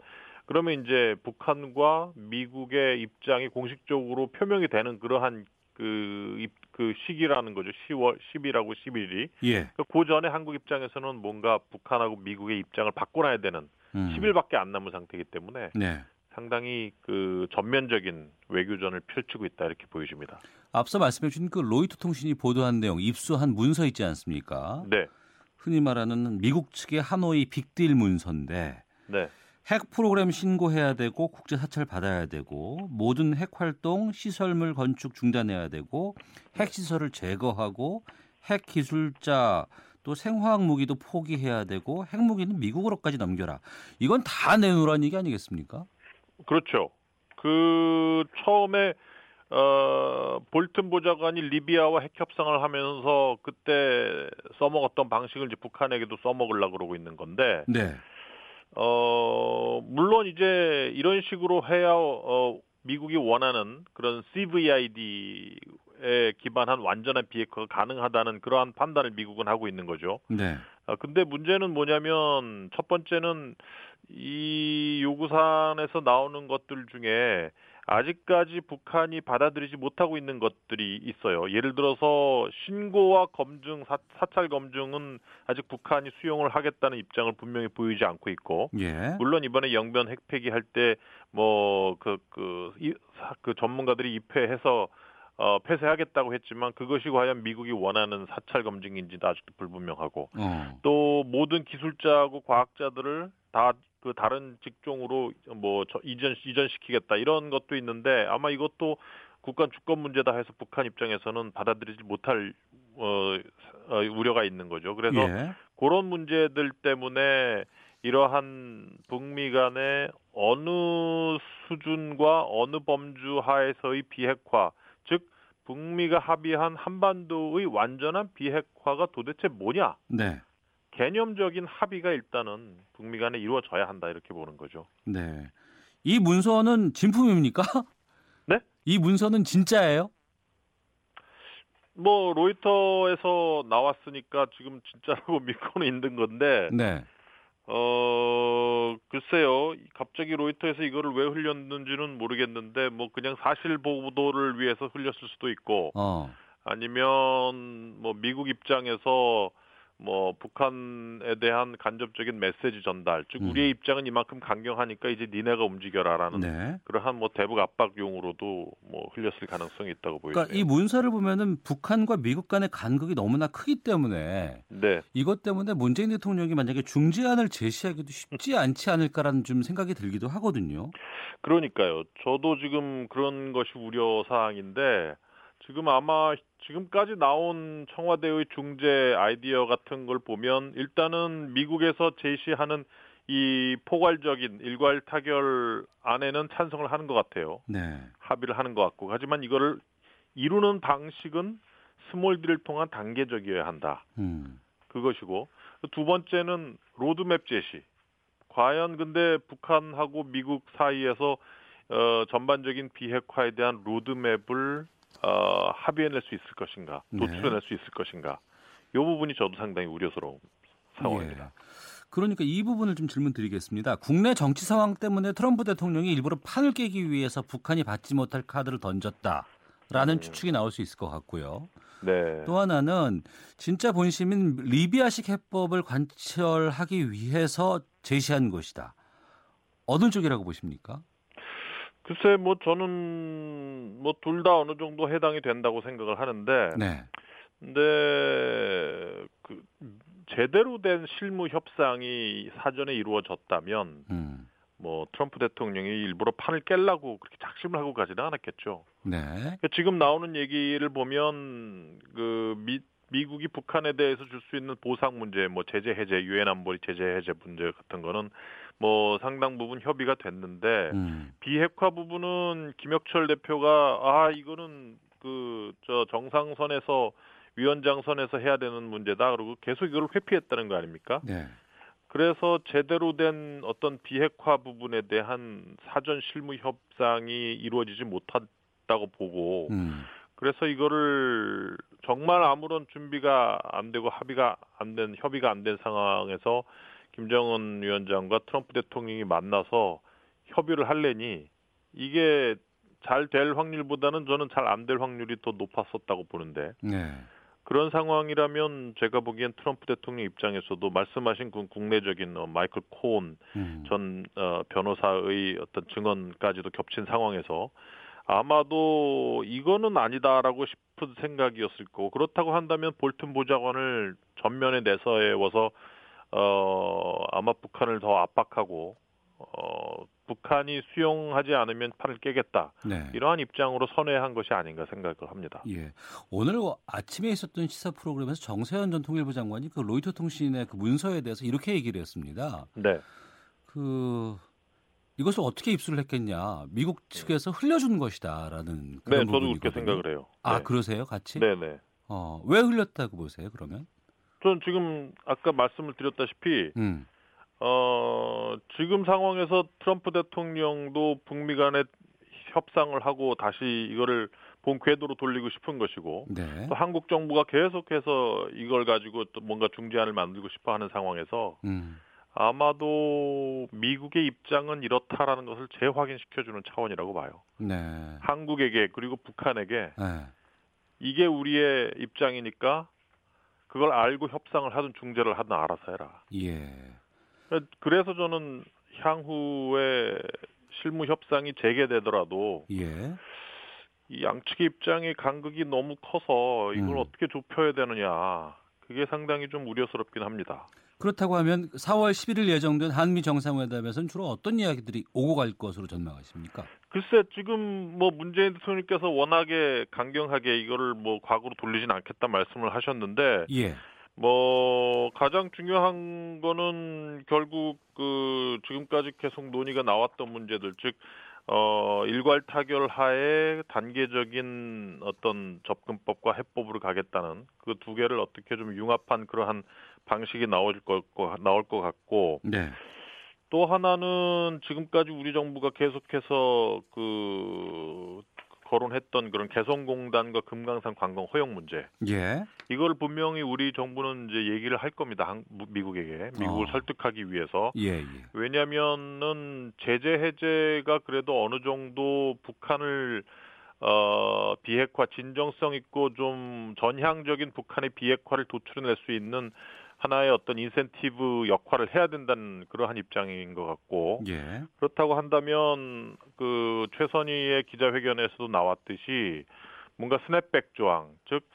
그러면 이제 북한과 미국의 입장이 공식적으로 표명이 되는 그러한 그, 입- 그 시기라는 거죠. 10월 10일하고 11일이. 예. 그 전에 한국 입장에서는 뭔가 북한하고 미국의 입장을 바꿔놔야 되는 음. 10일밖에 안 남은 상태이기 때문에 네. 상당히 그 전면적인 외교전을 펼치고 있다 이렇게 보여집니다. 앞서 말씀해 주신 그 로이터 통신이 보도한 내용, 입수한 문서 있지 않습니까? 네, 흔히 말하는 미국 측의 하노이 빅딜 문서인데 네, 핵 프로그램 신고해야 되고 국제 사찰 받아야 되고 모든 핵 활동 시설물 건축 중단해야 되고 핵 시설을 제거하고 핵 기술자 또 생화학 무기도 포기해야 되고 핵 무기는 미국으로까지 넘겨라. 이건 다 내놓으라는 얘기 아니겠습니까? 그렇죠. 그 처음에 어 볼튼 보좌관이 리비아와 핵 협상을 하면서 그때 써먹었던 방식을 이제 북한에게도 써먹으려고 그러고 있는 건데 네. 어 물론 이제 이런 식으로 해야 어 미국이 원하는 그런 CVID에 기반한 완전한 비핵화가 가능하다는 그러한 판단을 미국은 하고 있는 거죠. 네. 아, 근데 문제는 뭐냐면 첫 번째는 이 요구사안에서 나오는 것들 중에 아직까지 북한이 받아들이지 못하고 있는 것들이 있어요. 예를 들어서 신고와 검증, 사, 사찰 검증은 아직 북한이 수용을 하겠다는 입장을 분명히 보이지 않고 있고, 예. 물론 이번에 영변 핵폐기 할 때 뭐그그그 전문가들이 입회해서 어, 폐쇄하겠다고 했지만 그것이 과연 미국이 원하는 사찰 검증인지도 아직도 불분명하고 어. 또 모든 기술자하고 과학자들을 다 그 다른 직종으로 뭐 저- 이전 이전시키겠다 이런 것도 있는데 아마 이것도 국가 주권 문제다 해서 북한 입장에서는 받아들이지 못할 어, 어, 우려가 있는 거죠. 그래서 예. 그런 문제들 때문에 이러한 북미 간의 어느 수준과 어느 범주 하에서의 비핵화, 즉 북미가 합의한 한반도의 완전한 비핵화가 도대체 뭐냐? 네. 개념적인 합의가 일단은 북미 간에 이루어져야 한다 이렇게 보는 거죠. 네. 이 문서는 진품입니까? *laughs* 네? 이 문서는 진짜예요? 뭐 로이터에서 나왔으니까 지금 진짜라고 *laughs* 믿고는 있는 건데 네. 어 글쎄요 갑자기 로이터에서 이거를 왜 흘렸는지는 모르겠는데 뭐 그냥 사실 보도를 위해서 흘렸을 수도 있고 어. 아니면 뭐 미국 입장에서 뭐 북한에 대한 간접적인 메시지 전달 즉 음. 우리의 입장은 이만큼 강경하니까 이제 니네가 움직여라라는 네. 그러한 뭐 대북 압박용으로도 뭐 흘렸을 가능성이 있다고 보여요. 그러니까 이 문서를 보면은 북한과 미국 간의 간극이 너무나 크기 때문에 네. 이것 때문에 문재인 대통령이 만약에 중재안을 제시하기도 쉽지 않지 않을까라는 좀 생각이 들기도 하거든요. 그러니까요. 저도 지금 그런 것이 우려 사항인데 지금 아마 지금까지 나온 청와대의 중재 아이디어 같은 걸 보면 일단은 미국에서 제시하는 이 포괄적인 일괄 타결 안에는 찬성을 하는 것 같아요. 네. 합의를 하는 것 같고 하지만 이거를 이루는 방식은 small deal을 통한 단계적이어야 한다. 음. 그것이고 두 번째는 로드맵 제시. 과연 근데 북한하고 미국 사이에서 어, 전반적인 비핵화에 대한 로드맵을 어, 합의해낼 수 있을 것인가, 네. 도출해낼 수 있을 것인가. 이 부분이 저도 상당히 우려스러운 상황입니다. 예. 그러니까 이 부분을 좀 질문 드리겠습니다. 국내 정치 상황 때문에 트럼프 대통령이 일부러 판을 깨기 위해서 북한이 받지 못할 카드를 던졌다라는 추측이 나올 수 있을 것 같고요. 네. 또 하나는 진짜 본심인 리비아식 해법을 관철하기 위해서 제시한 것이다. 어느 쪽이라고 보십니까? 글쎄, 뭐 저는 뭐 둘 다 어느 정도 해당이 된다고 생각을 하는데, 네. 근데 그 제대로 된 실무 협상이 사전에 이루어졌다면 음. 뭐 트럼프 대통령이 일부러 판을 깰라고 그렇게 작심을 하고 가지는 않았겠죠. 네. 그러니까 지금 나오는 얘기를 보면 그 미, 미국이 북한에 대해서 줄 수 있는 보상 문제, 뭐 제재 해제, 유엔 안보리 제재 해제 문제 같은 거는 뭐 상당 부분 협의가 됐는데 음. 비핵화 부분은 김혁철 대표가 아 이거는 그 저 정상선에서 위원장 선에서 해야 되는 문제다 그러고 계속 이걸 회피했다는 거 아닙니까? 네. 그래서 제대로 된 어떤 비핵화 부분에 대한 사전 실무 협상이 이루어지지 못했다고 보고 음. 그래서 이거를 정말 아무런 준비가 안 되고 합의가 안 된 협의가 안 된 상황에서 김정은 위원장과 트럼프 대통령이 만나서 협의를 할래니 이게 잘 될 확률보다는 저는 잘 안 될 확률이 더 높았었다고 보는데 네. 그런 상황이라면 제가 보기엔 트럼프 대통령 입장에서도 말씀하신 그 국내적인 어, 마이클 코온 음. 전 어, 변호사의 어떤 증언까지도 겹친 상황에서 아마도 이거는 아니다라고 싶은 생각이었을 거고 그렇다고 한다면 볼튼 보좌관을 전면에 내세워서 어 아마 북한을 더 압박하고 어 북한이 수용하지 않으면 판을 깨겠다 네. 이러한 입장으로 선회한 것이 아닌가 생각을 합니다. 예. 오늘 아침에 있었던 시사 프로그램에서 정세현 전 통일부 장관이 그 로이터 통신의 그 문서에 대해서 이렇게 얘기를 했습니다. 네. 그 이것을 어떻게 입수를 했겠냐? 미국 측에서 흘려준 것이다라는 네, 그런 저도 부분이거든요. 그렇게 생각을 해요. 아 네. 그러세요, 같이? 네, 네. 어, 왜 흘렸다고 보세요? 그러면? 전 지금 아까 말씀을 드렸다시피 음. 어, 지금 상황에서 트럼프 대통령도 북미 간에 협상을 하고 다시 이거를 본 궤도로 돌리고 싶은 것이고 네. 또 한국 정부가 계속해서 이걸 가지고 또 뭔가 중재안을 만들고 싶어 하는 상황에서 음. 아마도 미국의 입장은 이렇다라는 것을 재확인시켜주는 차원이라고 봐요. 네. 한국에게 그리고 북한에게 네. 이게 우리의 입장이니까 그걸 알고 협상을 하든 중재를 하든 알아서 해라. 예. 그래서 저는 향후에 실무 협상이 재개되더라도 예. 이 양측의 입장의 간극이 너무 커서 이걸 음. 어떻게 좁혀야 되느냐 그게 상당히 좀 우려스럽긴 합니다. 그렇다고 하면 4월 11일 예정된 한미 정상회담에서는 주로 어떤 이야기들이 오고 갈 것으로 전망하십니까? 글쎄 지금 뭐 문재인 대통령께서 워낙에 강경하게 이거를 뭐 과거로 돌리진 않겠다 말씀을 하셨는데 예. 뭐 가장 중요한 거는 결국 그 지금까지 계속 논의가 나왔던 문제들 즉 어, 일괄 타결 하에 단계적인 어떤 접근법과 해법으로 가겠다는 그 두 개를 어떻게 좀 융합한 그러한 방식이 나올 것, 나올 것 같고, 네. 또 하나는 지금까지 우리 정부가 계속해서 그 거론했던 그런 개성공단과 금강산 관광 허용 문제. 예. 이걸 분명히 우리 정부는 이제 얘기를 할 겁니다. 한, 미국에게. 미국을 어. 설득하기 위해서. 예, 예. 왜냐면은 제재 해제가 그래도 어느 정도 북한을 어 비핵화 진정성 있고 좀 전향적인 북한의 비핵화를 도출해낼 수 있는 하나의 어떤 인센티브 역할을 해야 된다는 그러한 입장인 것 같고 예. 그렇다고 한다면 그 최선희의 기자회견에서도 나왔듯이 뭔가 스냅백 조항 즉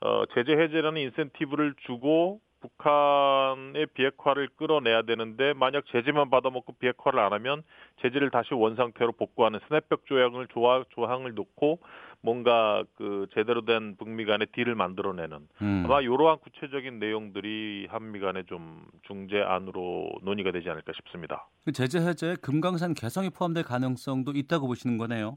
어, 제재 해제라는 인센티브를 주고 북한의 비핵화를 끌어내야 되는데 만약 제재만 받아먹고 비핵화를 안 하면 제재를 다시 원 상태로 복구하는 스냅백 조항을 조항, 조항을 놓고 뭔가 그 제대로 된 북미 간의 deal을 만들어내는 음. 아마 이러한 구체적인 내용들이 한미 간에 좀 중재 안으로 논의가 되지 않을까 싶습니다. 그 제재 해제에 금강산 개성이 포함될 가능성도 있다고 보시는 거네요.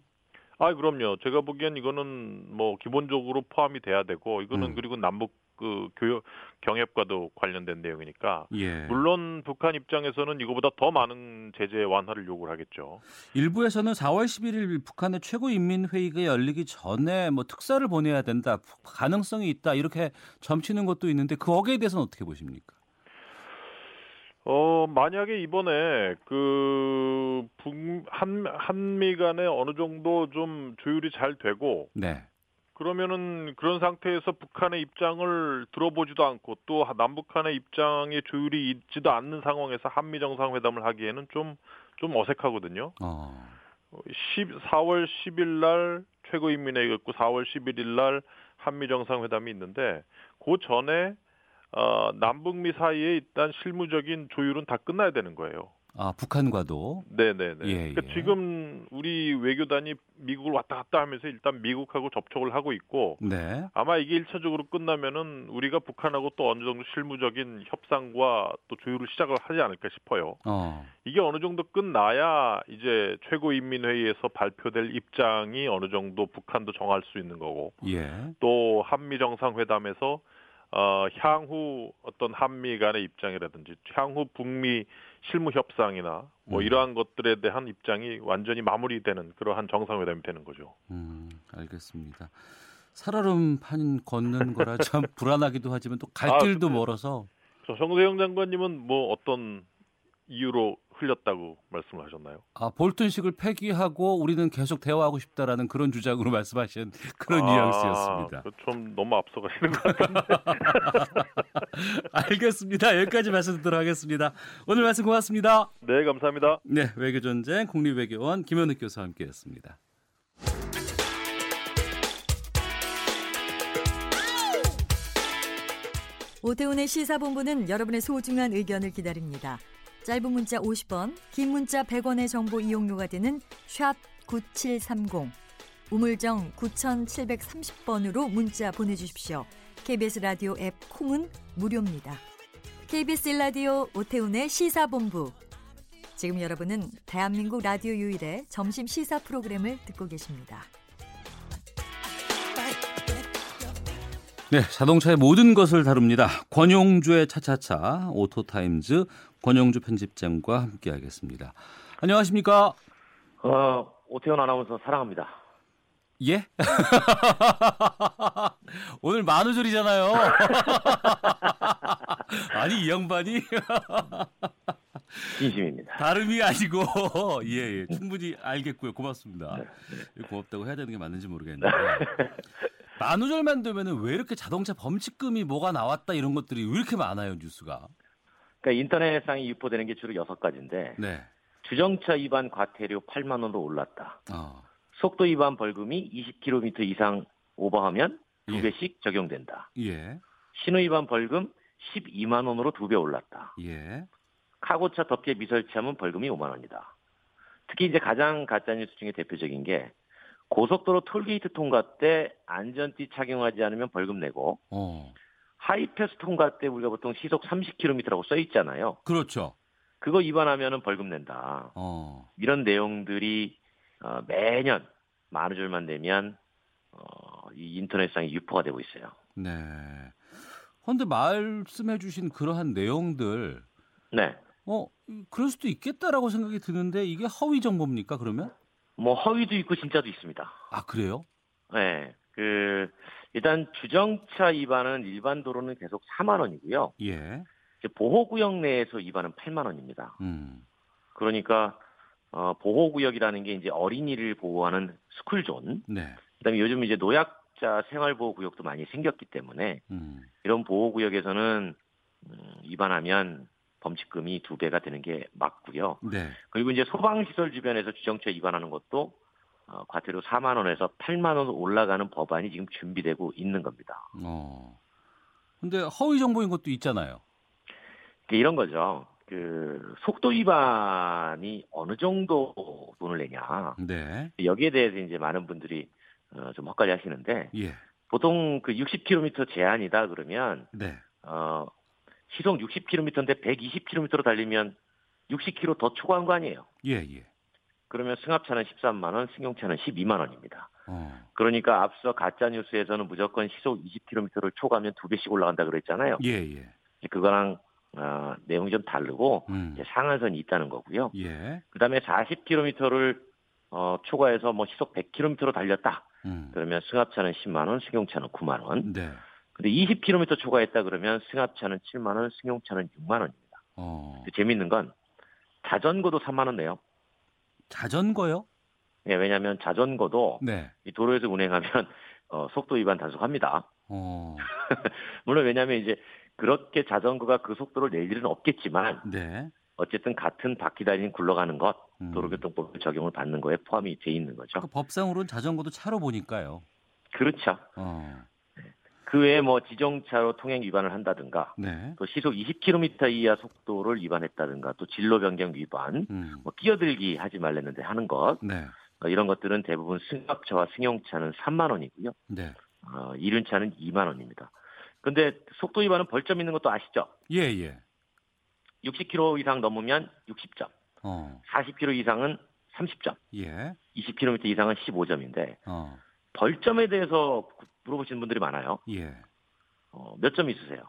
아, 그럼요. 제가 보기엔 이거는 뭐 기본적으로 포함이 돼야 되고 이거는 음. 그리고 남북 그 교역 경협과도 관련된 내용이니까 예. 물론 북한 입장에서는 이거보다 더 많은 제재 완화를 요구를 하겠죠. 일부에서는 4월 11일 북한의 최고인민회의가 열리기 전에 뭐 특사를 보내야 된다, 가능성이 있다 이렇게 점치는 것도 있는데 그 거기에 대해서는 어떻게 보십니까? 어, 만약에 이번에 그 북, 한, 한미 간에 어느 정도 좀 조율이 잘 되고 네. 그러면은 그런 상태에서 북한의 입장을 들어보지도 않고 또 남북한의 입장의 조율이 있지도 않는 상황에서 한미 정상회담을 하기에는 좀좀 어색하거든요. 어. 10, 4월 10일 날 최고인민회의가 있고 4월 11일 날 한미 정상회담이 있는데 그 전에 어, 남북미 사이에 일단 실무적인 조율은 다 끝나야 되는 거예요. 아 북한과도. 네네네. 예, 그러니까 예. 지금 우리 외교단이 미국을 왔다 갔다 하면서 일단 미국하고 접촉을 하고 있고 네. 아마 이게 일차적으로 끝나면은 우리가 북한하고 또 어느 정도 실무적인 협상과 또 조율을 시작을 하지 않을까 싶어요. 어. 이게 어느 정도 끝나야 이제 최고인민회의에서 발표될 입장이 어느 정도 북한도 정할 수 있는 거고 예. 또 한미 정상회담에서 어, 향후 어떤 한미 간의 입장이라든지 향후 북미 실무 협상이나 뭐 음. 이러한 것들에 대한 입장이 완전히 마무리되는 그러한 정상회담이 되는 거죠. 음, 알겠습니다. 살얼음판 걷는 거라 *laughs* 참 불안하기도 하지만 또갈 아, 길도 근데- 멀어서 저 정세영 장관님은 뭐 어떤 이유로 흘렸다고 말씀을 하셨나요? 아, 볼튼식을 폐기하고 우리는 계속 대화하고 싶다라는 그런 주장으로 *laughs* 말씀하신 그런 아, 뉘앙스였습니다. 좀 너무 앞서가시는 것 같은데. *laughs* 알겠습니다. 여기까지 말씀 듣도록 하겠습니다. 오늘 말씀 고맙습니다. 네, 감사합니다. 네, 외교 전쟁 국립외교원 김현욱 교수와 함께했습니다. 오태훈의 시사본부는 여러분의 소중한 의견을 기다립니다. 짧은 문자 50원, 긴 문자 100원의 정보 이용료가 되는 샵 9730, 우물정 9730번으로 문자 보내주십시오. KBS 라디오 앱 콩은 무료입니다. KBS 라디오 오태훈의 시사본부. 지금 여러분은 대한민국 라디오 유일의 점심 시사 프로그램을 듣고 계십니다. 네, 자동차의 모든 것을 다룹니다. 권용주의 차차차 Auto Times 권용주 편집장과 함께하겠습니다. 안녕하십니까? 어, 오태훈 아나운서 사랑합니다. 예? *laughs* 오늘 만우절이잖아요. *laughs* 아니 이 양반이 *laughs* 진심입니다. 다름이 아니고 예, 예 충분히 알겠고요. 고맙습니다. 고맙다고 해야 되는 게 맞는지 모르겠는데 만우절만 되면은 왜 이렇게 자동차 범칙금이 뭐가 나왔다 이런 것들이 왜 이렇게 많아요 뉴스가? 그러니까 인터넷상에 유포되는 게 주로 여섯 가지인데 네. 주정차 위반 과태료 8만 원으로 올랐다. 어. 속도 위반 벌금이 20km 이상 오버하면 두 예. 배씩 적용된다. 예. 신호 위반 벌금 12만 원으로 두 배 올랐다. 예. 카고차 덮개 미설치하면 벌금이 5만 원이다. 특히 이제 가장 가짜 뉴스 중에 대표적인 게 고속도로 톨게이트 통과 때 안전띠 착용하지 않으면 벌금 내고 어. 하이패스 통과 때 우리가 보통 시속 30km라고 써 있잖아요. 그렇죠. 그거 위반하면은 벌금 낸다. 어. 이런 내용들이 어, 매년 만우 절만 되면 어, 이 인터넷상에 유포가 되고 있어요. 네. 그런데 말씀해주신 그러한 내용들, 네. 어 그럴 수도 있겠다라고 생각이 드는데 이게 허위 정보입니까? 그러면? 뭐 허위도 있고 진짜도 있습니다. 아 그래요? 네. 그 일단 주정차 위반은 일반 도로는 계속 4만 원이고요. 예. 보호구역 내에서 위반은 8만 원입니다. 음. 그러니까 어, 보호구역이라는 게 이제 어린이를 보호하는 스쿨존. 네. 그다음에 요즘 이제 노약자 생활보호구역도 많이 생겼기 때문에 음. 이런 보호구역에서는 음, 위반하면 범칙금이 두 배가 되는 게 맞고요. 네. 그리고 이제 소방시설 주변에서 주정차 위반하는 것도 어, 과태료 4만 원에서 8만 원 올라가는 법안이 지금 준비되고 있는 겁니다. 어. 근데 허위 정보인 것도 있잖아요. 그러니까 이런 거죠. 그 속도 위반이 어느 정도 돈을 내냐. 네. 여기에 대해서 이제 많은 분들이 어, 좀 헛갈리 하시는데 예. 보통 그 60km 제한이다 그러면 네. 어, 시속 60km인데 120km로 달리면 60km 더 초과한 거 아니에요. 예, 예. 그러면 승합차는 13만 원, 승용차는 12만 원입니다. 어. 그러니까 앞서 가짜 뉴스에서는 무조건 시속 20km를 초과하면 두 배씩 올라간다 그랬잖아요. 예, 예. 그거랑 어, 내용이 좀 다르고 음. 상한선이 있다는 거고요. 예. 그다음에 40km를 어, 초과해서 뭐 시속 100km로 달렸다. 음. 그러면 승합차는 10만 원, 승용차는 9만 원. 네. 근데 20km 초과했다 그러면 승합차는 7만 원, 승용차는 6만 원입니다. 어. 근데 재밌는 건 자전거도 3만 원 내요. 자전거요? 네, 왜냐하면 자전거도 네. 이 도로에서 운행하면 *laughs* 어, 속도 위반 단속합니다. 어. *laughs* 물론 왜냐하면 이제 그렇게 자전거가 그 속도를 낼 일은 없겠지만 네. 어쨌든 같은 바퀴 달린 굴러가는 것 음. 도로교통법 적용을 받는 거에 포함이 돼 있는 거죠. 그 법상으로는 자전거도 차로 보니까요. 그렇죠. 어. 그 외에 뭐 지정차로 통행 위반을 한다든가 네. 또 시속 20km 이하 속도를 위반했다든가 또 진로 변경 위반, 음. 뭐 끼어들기 하지 말랬는데 하는 것 네. 어, 이런 것들은 대부분 승합차와 승용차는 3만 원이고요. 네. 어, 이륜차는 2만 원입니다. 근데 속도 위반은 벌점 있는 것도 아시죠? 예, 예. 60km 이상 넘으면 60점, 어. 40km 이상은 30점, 예. 20km 이상은 15점인데 어. 벌점에 대해서 물어보시는 분들이 많아요. 예. 어, 몇 점 있으세요?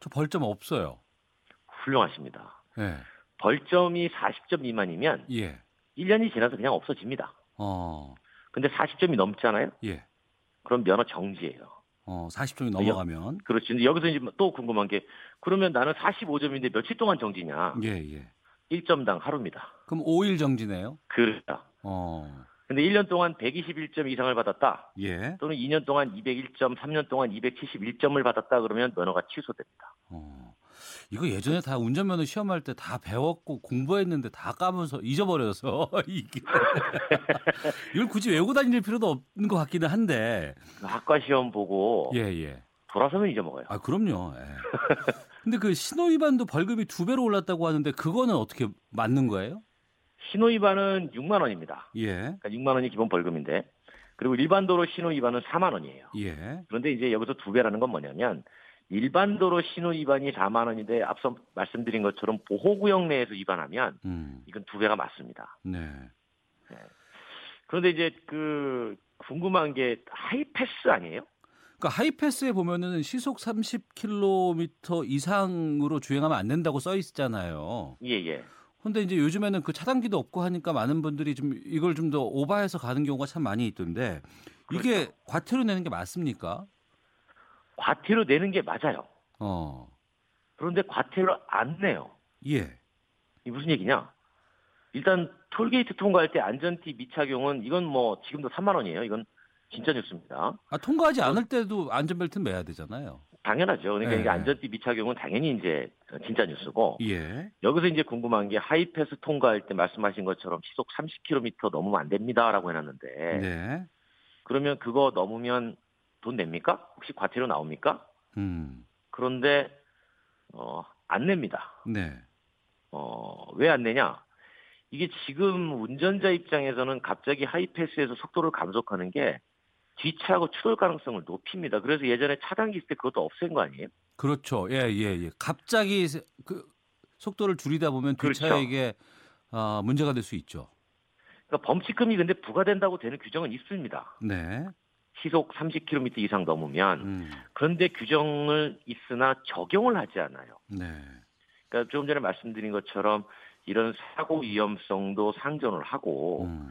저 벌점 없어요. 훌륭하십니다. 예. 벌점이 40점 미만이면 예. 1년이 지나서 그냥 없어집니다. 어. 근데 40점이 넘잖아요? 예. 그럼 면허 정지예요. 어, 40점이 넘어가면 그렇지. 근데 여기서 이제 또 궁금한 게 그러면 나는 45점인데 며칠 동안 정지냐? 예, 예. 1점당 하루입니다. 그럼 5일 정지네요. 그렇죠. 어. 근데 1년 동안 121점 이상을 받았다. 예. 또는 2년 동안 201점, 3년 동안 271점을 받았다 그러면 면허가 취소됩니다. 이거 예전에 다 운전면허 시험할 때 다 배웠고 공부했는데 다 까면서 잊어버려서 *laughs* 이게 *laughs* 이걸 굳이 외우고 다닐 필요도 없는 것 같기는 한데. 그 학과 시험 보고 예, 예. 돌아서면 잊어먹어요. 아, 그럼요. 예. *laughs* 근데 그 신호 위반도 벌금이 두 배로 올랐다고 하는데 그거는 어떻게 맞는 거예요? 신호 위반은 6만 원입니다. 예. 그러니까 6만 원이 기본 벌금인데 그리고 일반 도로 신호 위반은 4만 원이에요. 예. 그런데 이제 여기서 두 배라는 건 뭐냐면 일반 도로 신호 위반이 4만 원인데 앞서 말씀드린 것처럼 보호구역 내에서 위반하면 음. 이건 두 배가 맞습니다. 네. 그런데 이제 그 궁금한 게 하이패스 아니에요? 그러니까 하이패스에 보면은 시속 30km 이상으로 주행하면 안 된다고 써 있잖아요. 예, 예. 근데 이제 요즘에는 그 차단기도 없고 하니까 많은 분들이 좀 이걸 좀 더 오버해서 가는 경우가 참 많이 있던데 이게 과태료 내는 게 맞습니까? 과태료 내는 게 맞아요. 어. 그런데 과태료 안 내요. 예. 이 무슨 얘기냐? 일단 톨게이트 통과할 때 안전띠 미착용은 이건 뭐 지금도 3만 원이에요. 이건 진짜 뉴스입니다. 아, 통과하지 않을 때도 안전벨트는 매야 되잖아요. 당연하죠. 그러니까 예. 이게 안전띠 미착용은 당연히 이제 진짜 뉴스고 예. 여기서 이제 궁금한 게 하이패스 통과할 때 말씀하신 것처럼 시속 30km 넘으면 안 됩니다라고 해놨는데 네. 그러면 그거 넘으면 돈 냅니까? 혹시 과태료 나옵니까? 음. 그런데 어, 안 냅니다. 네. 어, 왜 안 내냐? 이게 지금 운전자 입장에서는 갑자기 하이패스에서 속도를 감속하는 게 뒤차하고 추돌 가능성을 높입니다. 그래서 예전에 차단기 있을 때 그것도 없앤 거 아니에요? 그렇죠. 예, 예, 예. 갑자기 세- 그 속도를 줄이다 보면 그렇죠. 뒷차에게 아, 문제가 될 수 있죠. 그러니까 범칙금이 근데 부과된다고 되는 규정은 있습니다. 네. 시속 30km 이상 넘으면 음. 그런데 규정을 있으나 적용을 하지 않아요. 네. 그러니까 조금 전에 말씀드린 것처럼 이런 사고 위험성도 상존을 하고 음.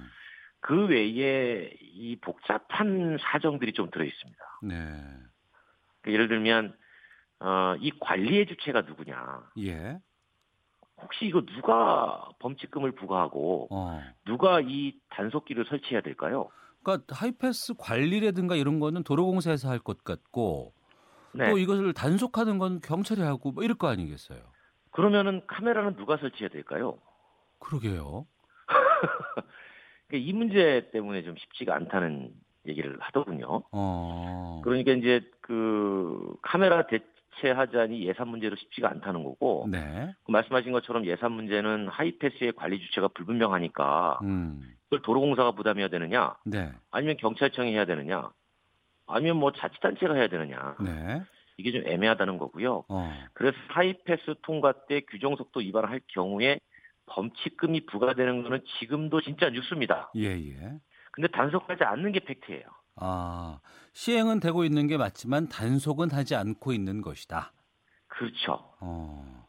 그 외에 이 복잡한 사정들이 좀 들어 있습니다. 네. 그러니까 예를 들면 어, 이 관리의 주체가 누구냐? 예. 혹시 이거 누가 범칙금을 부과하고 어. 누가 이 단속기를 설치해야 될까요? 그러니까 하이패스 관리라든가 이런 거는 도로공사에서 할 것 같고 네. 또 이것을 단속하는 건 경찰이 하고 뭐 이럴 거 아니겠어요. 그러면은 카메라는 누가 설치해야 될까요? 그러게요. *laughs* 그러니까 이 문제 때문에 좀 쉽지가 않다는 얘기를 하더군요. 어. 그러니까 이제 그 카메라 대체하자니 예산 문제도 쉽지가 않다는 거고 네. 그 말씀하신 것처럼 예산 문제는 하이패스의 관리 주체가 불분명하니까 음. 그걸 도로공사가 부담해야 되느냐 네. 아니면 경찰청이 해야 되느냐 아니면 뭐 자치단체가 해야 되느냐 네. 이게 좀 애매하다는 거고요. 어. 그래서 하이패스 통과 때 규정 속도 위반을 할 경우에 범칙금이 부과되는 거는 지금도 진짜 뉴스입니다. 예, 예. 근데 단속하지 않는 게 팩트예요. 아, 시행은 되고 있는 게 맞지만 단속은 하지 않고 있는 것이다. 그렇죠. 어,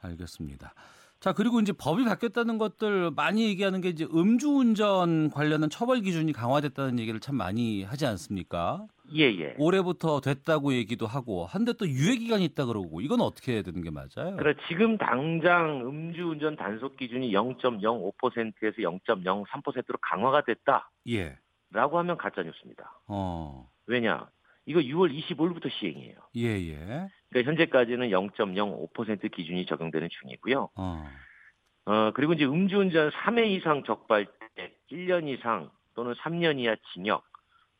알겠습니다. 자, 그리고 이제 법이 바뀌었다는 것들 많이 얘기하는 게 이제 음주운전 관련한 처벌 기준이 강화됐다는 얘기를 참 많이 하지 않습니까? 예, 예. 올해부터 됐다고 얘기도 하고 한데 또 유예 기간이 있다 그러고 이건 어떻게 해야 되는 게 맞아요? 그래 지금 당장 음주운전 단속 기준이 0.05%에서 0.03%로 강화가 됐다라고 예. 하면 가짜 뉴스입니다. 어. 왜냐? 이거 6월 25일부터 시행이에요. 예, 예. 그러니까 현재까지는 0.05% 기준이 적용되는 중이고요. 어. 어, 그리고 이제 음주운전 3회 이상 적발 때 1년 이상 또는 3년 이하 징역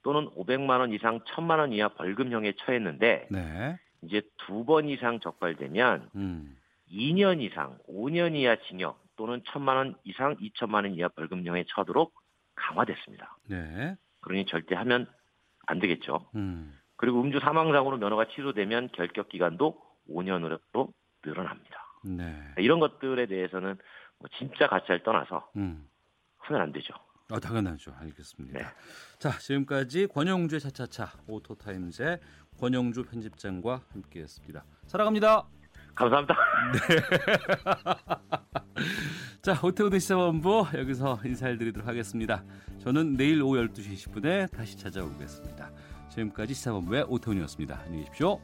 또는 500만 원 이상 1000만 원 이하 벌금형에 처했는데 네. 이제 두 번 이상 적발되면 음. 2년 이상 5년 이하 징역 또는 1000만 원 이상 2천만 원 이하 벌금형에 처하도록 강화됐습니다. 네. 그러니 절대 하면 안 되겠죠. 음. 그리고 음주 사망상으로 면허가 취소되면 결격 기간도 5년으로 늘어납니다. 네. 이런 것들에 대해서는 뭐 진짜 가짜를 떠나서 음. 하면 안 되죠. 아, 당연하죠. 알겠습니다. 네. 자, 지금까지 권영주의 차차차 오토타임즈의 권영주 편집장과 함께했습니다. 사랑합니다. 감사합니다. *laughs* 자, 오태우드 시사본부 여기서 인사를 드리도록 하겠습니다. 저는 내일 오후 12시 20분에 다시 찾아오겠습니다. 지금까지 시사본부의 오태훈이었습니다. 안녕히 계십시오.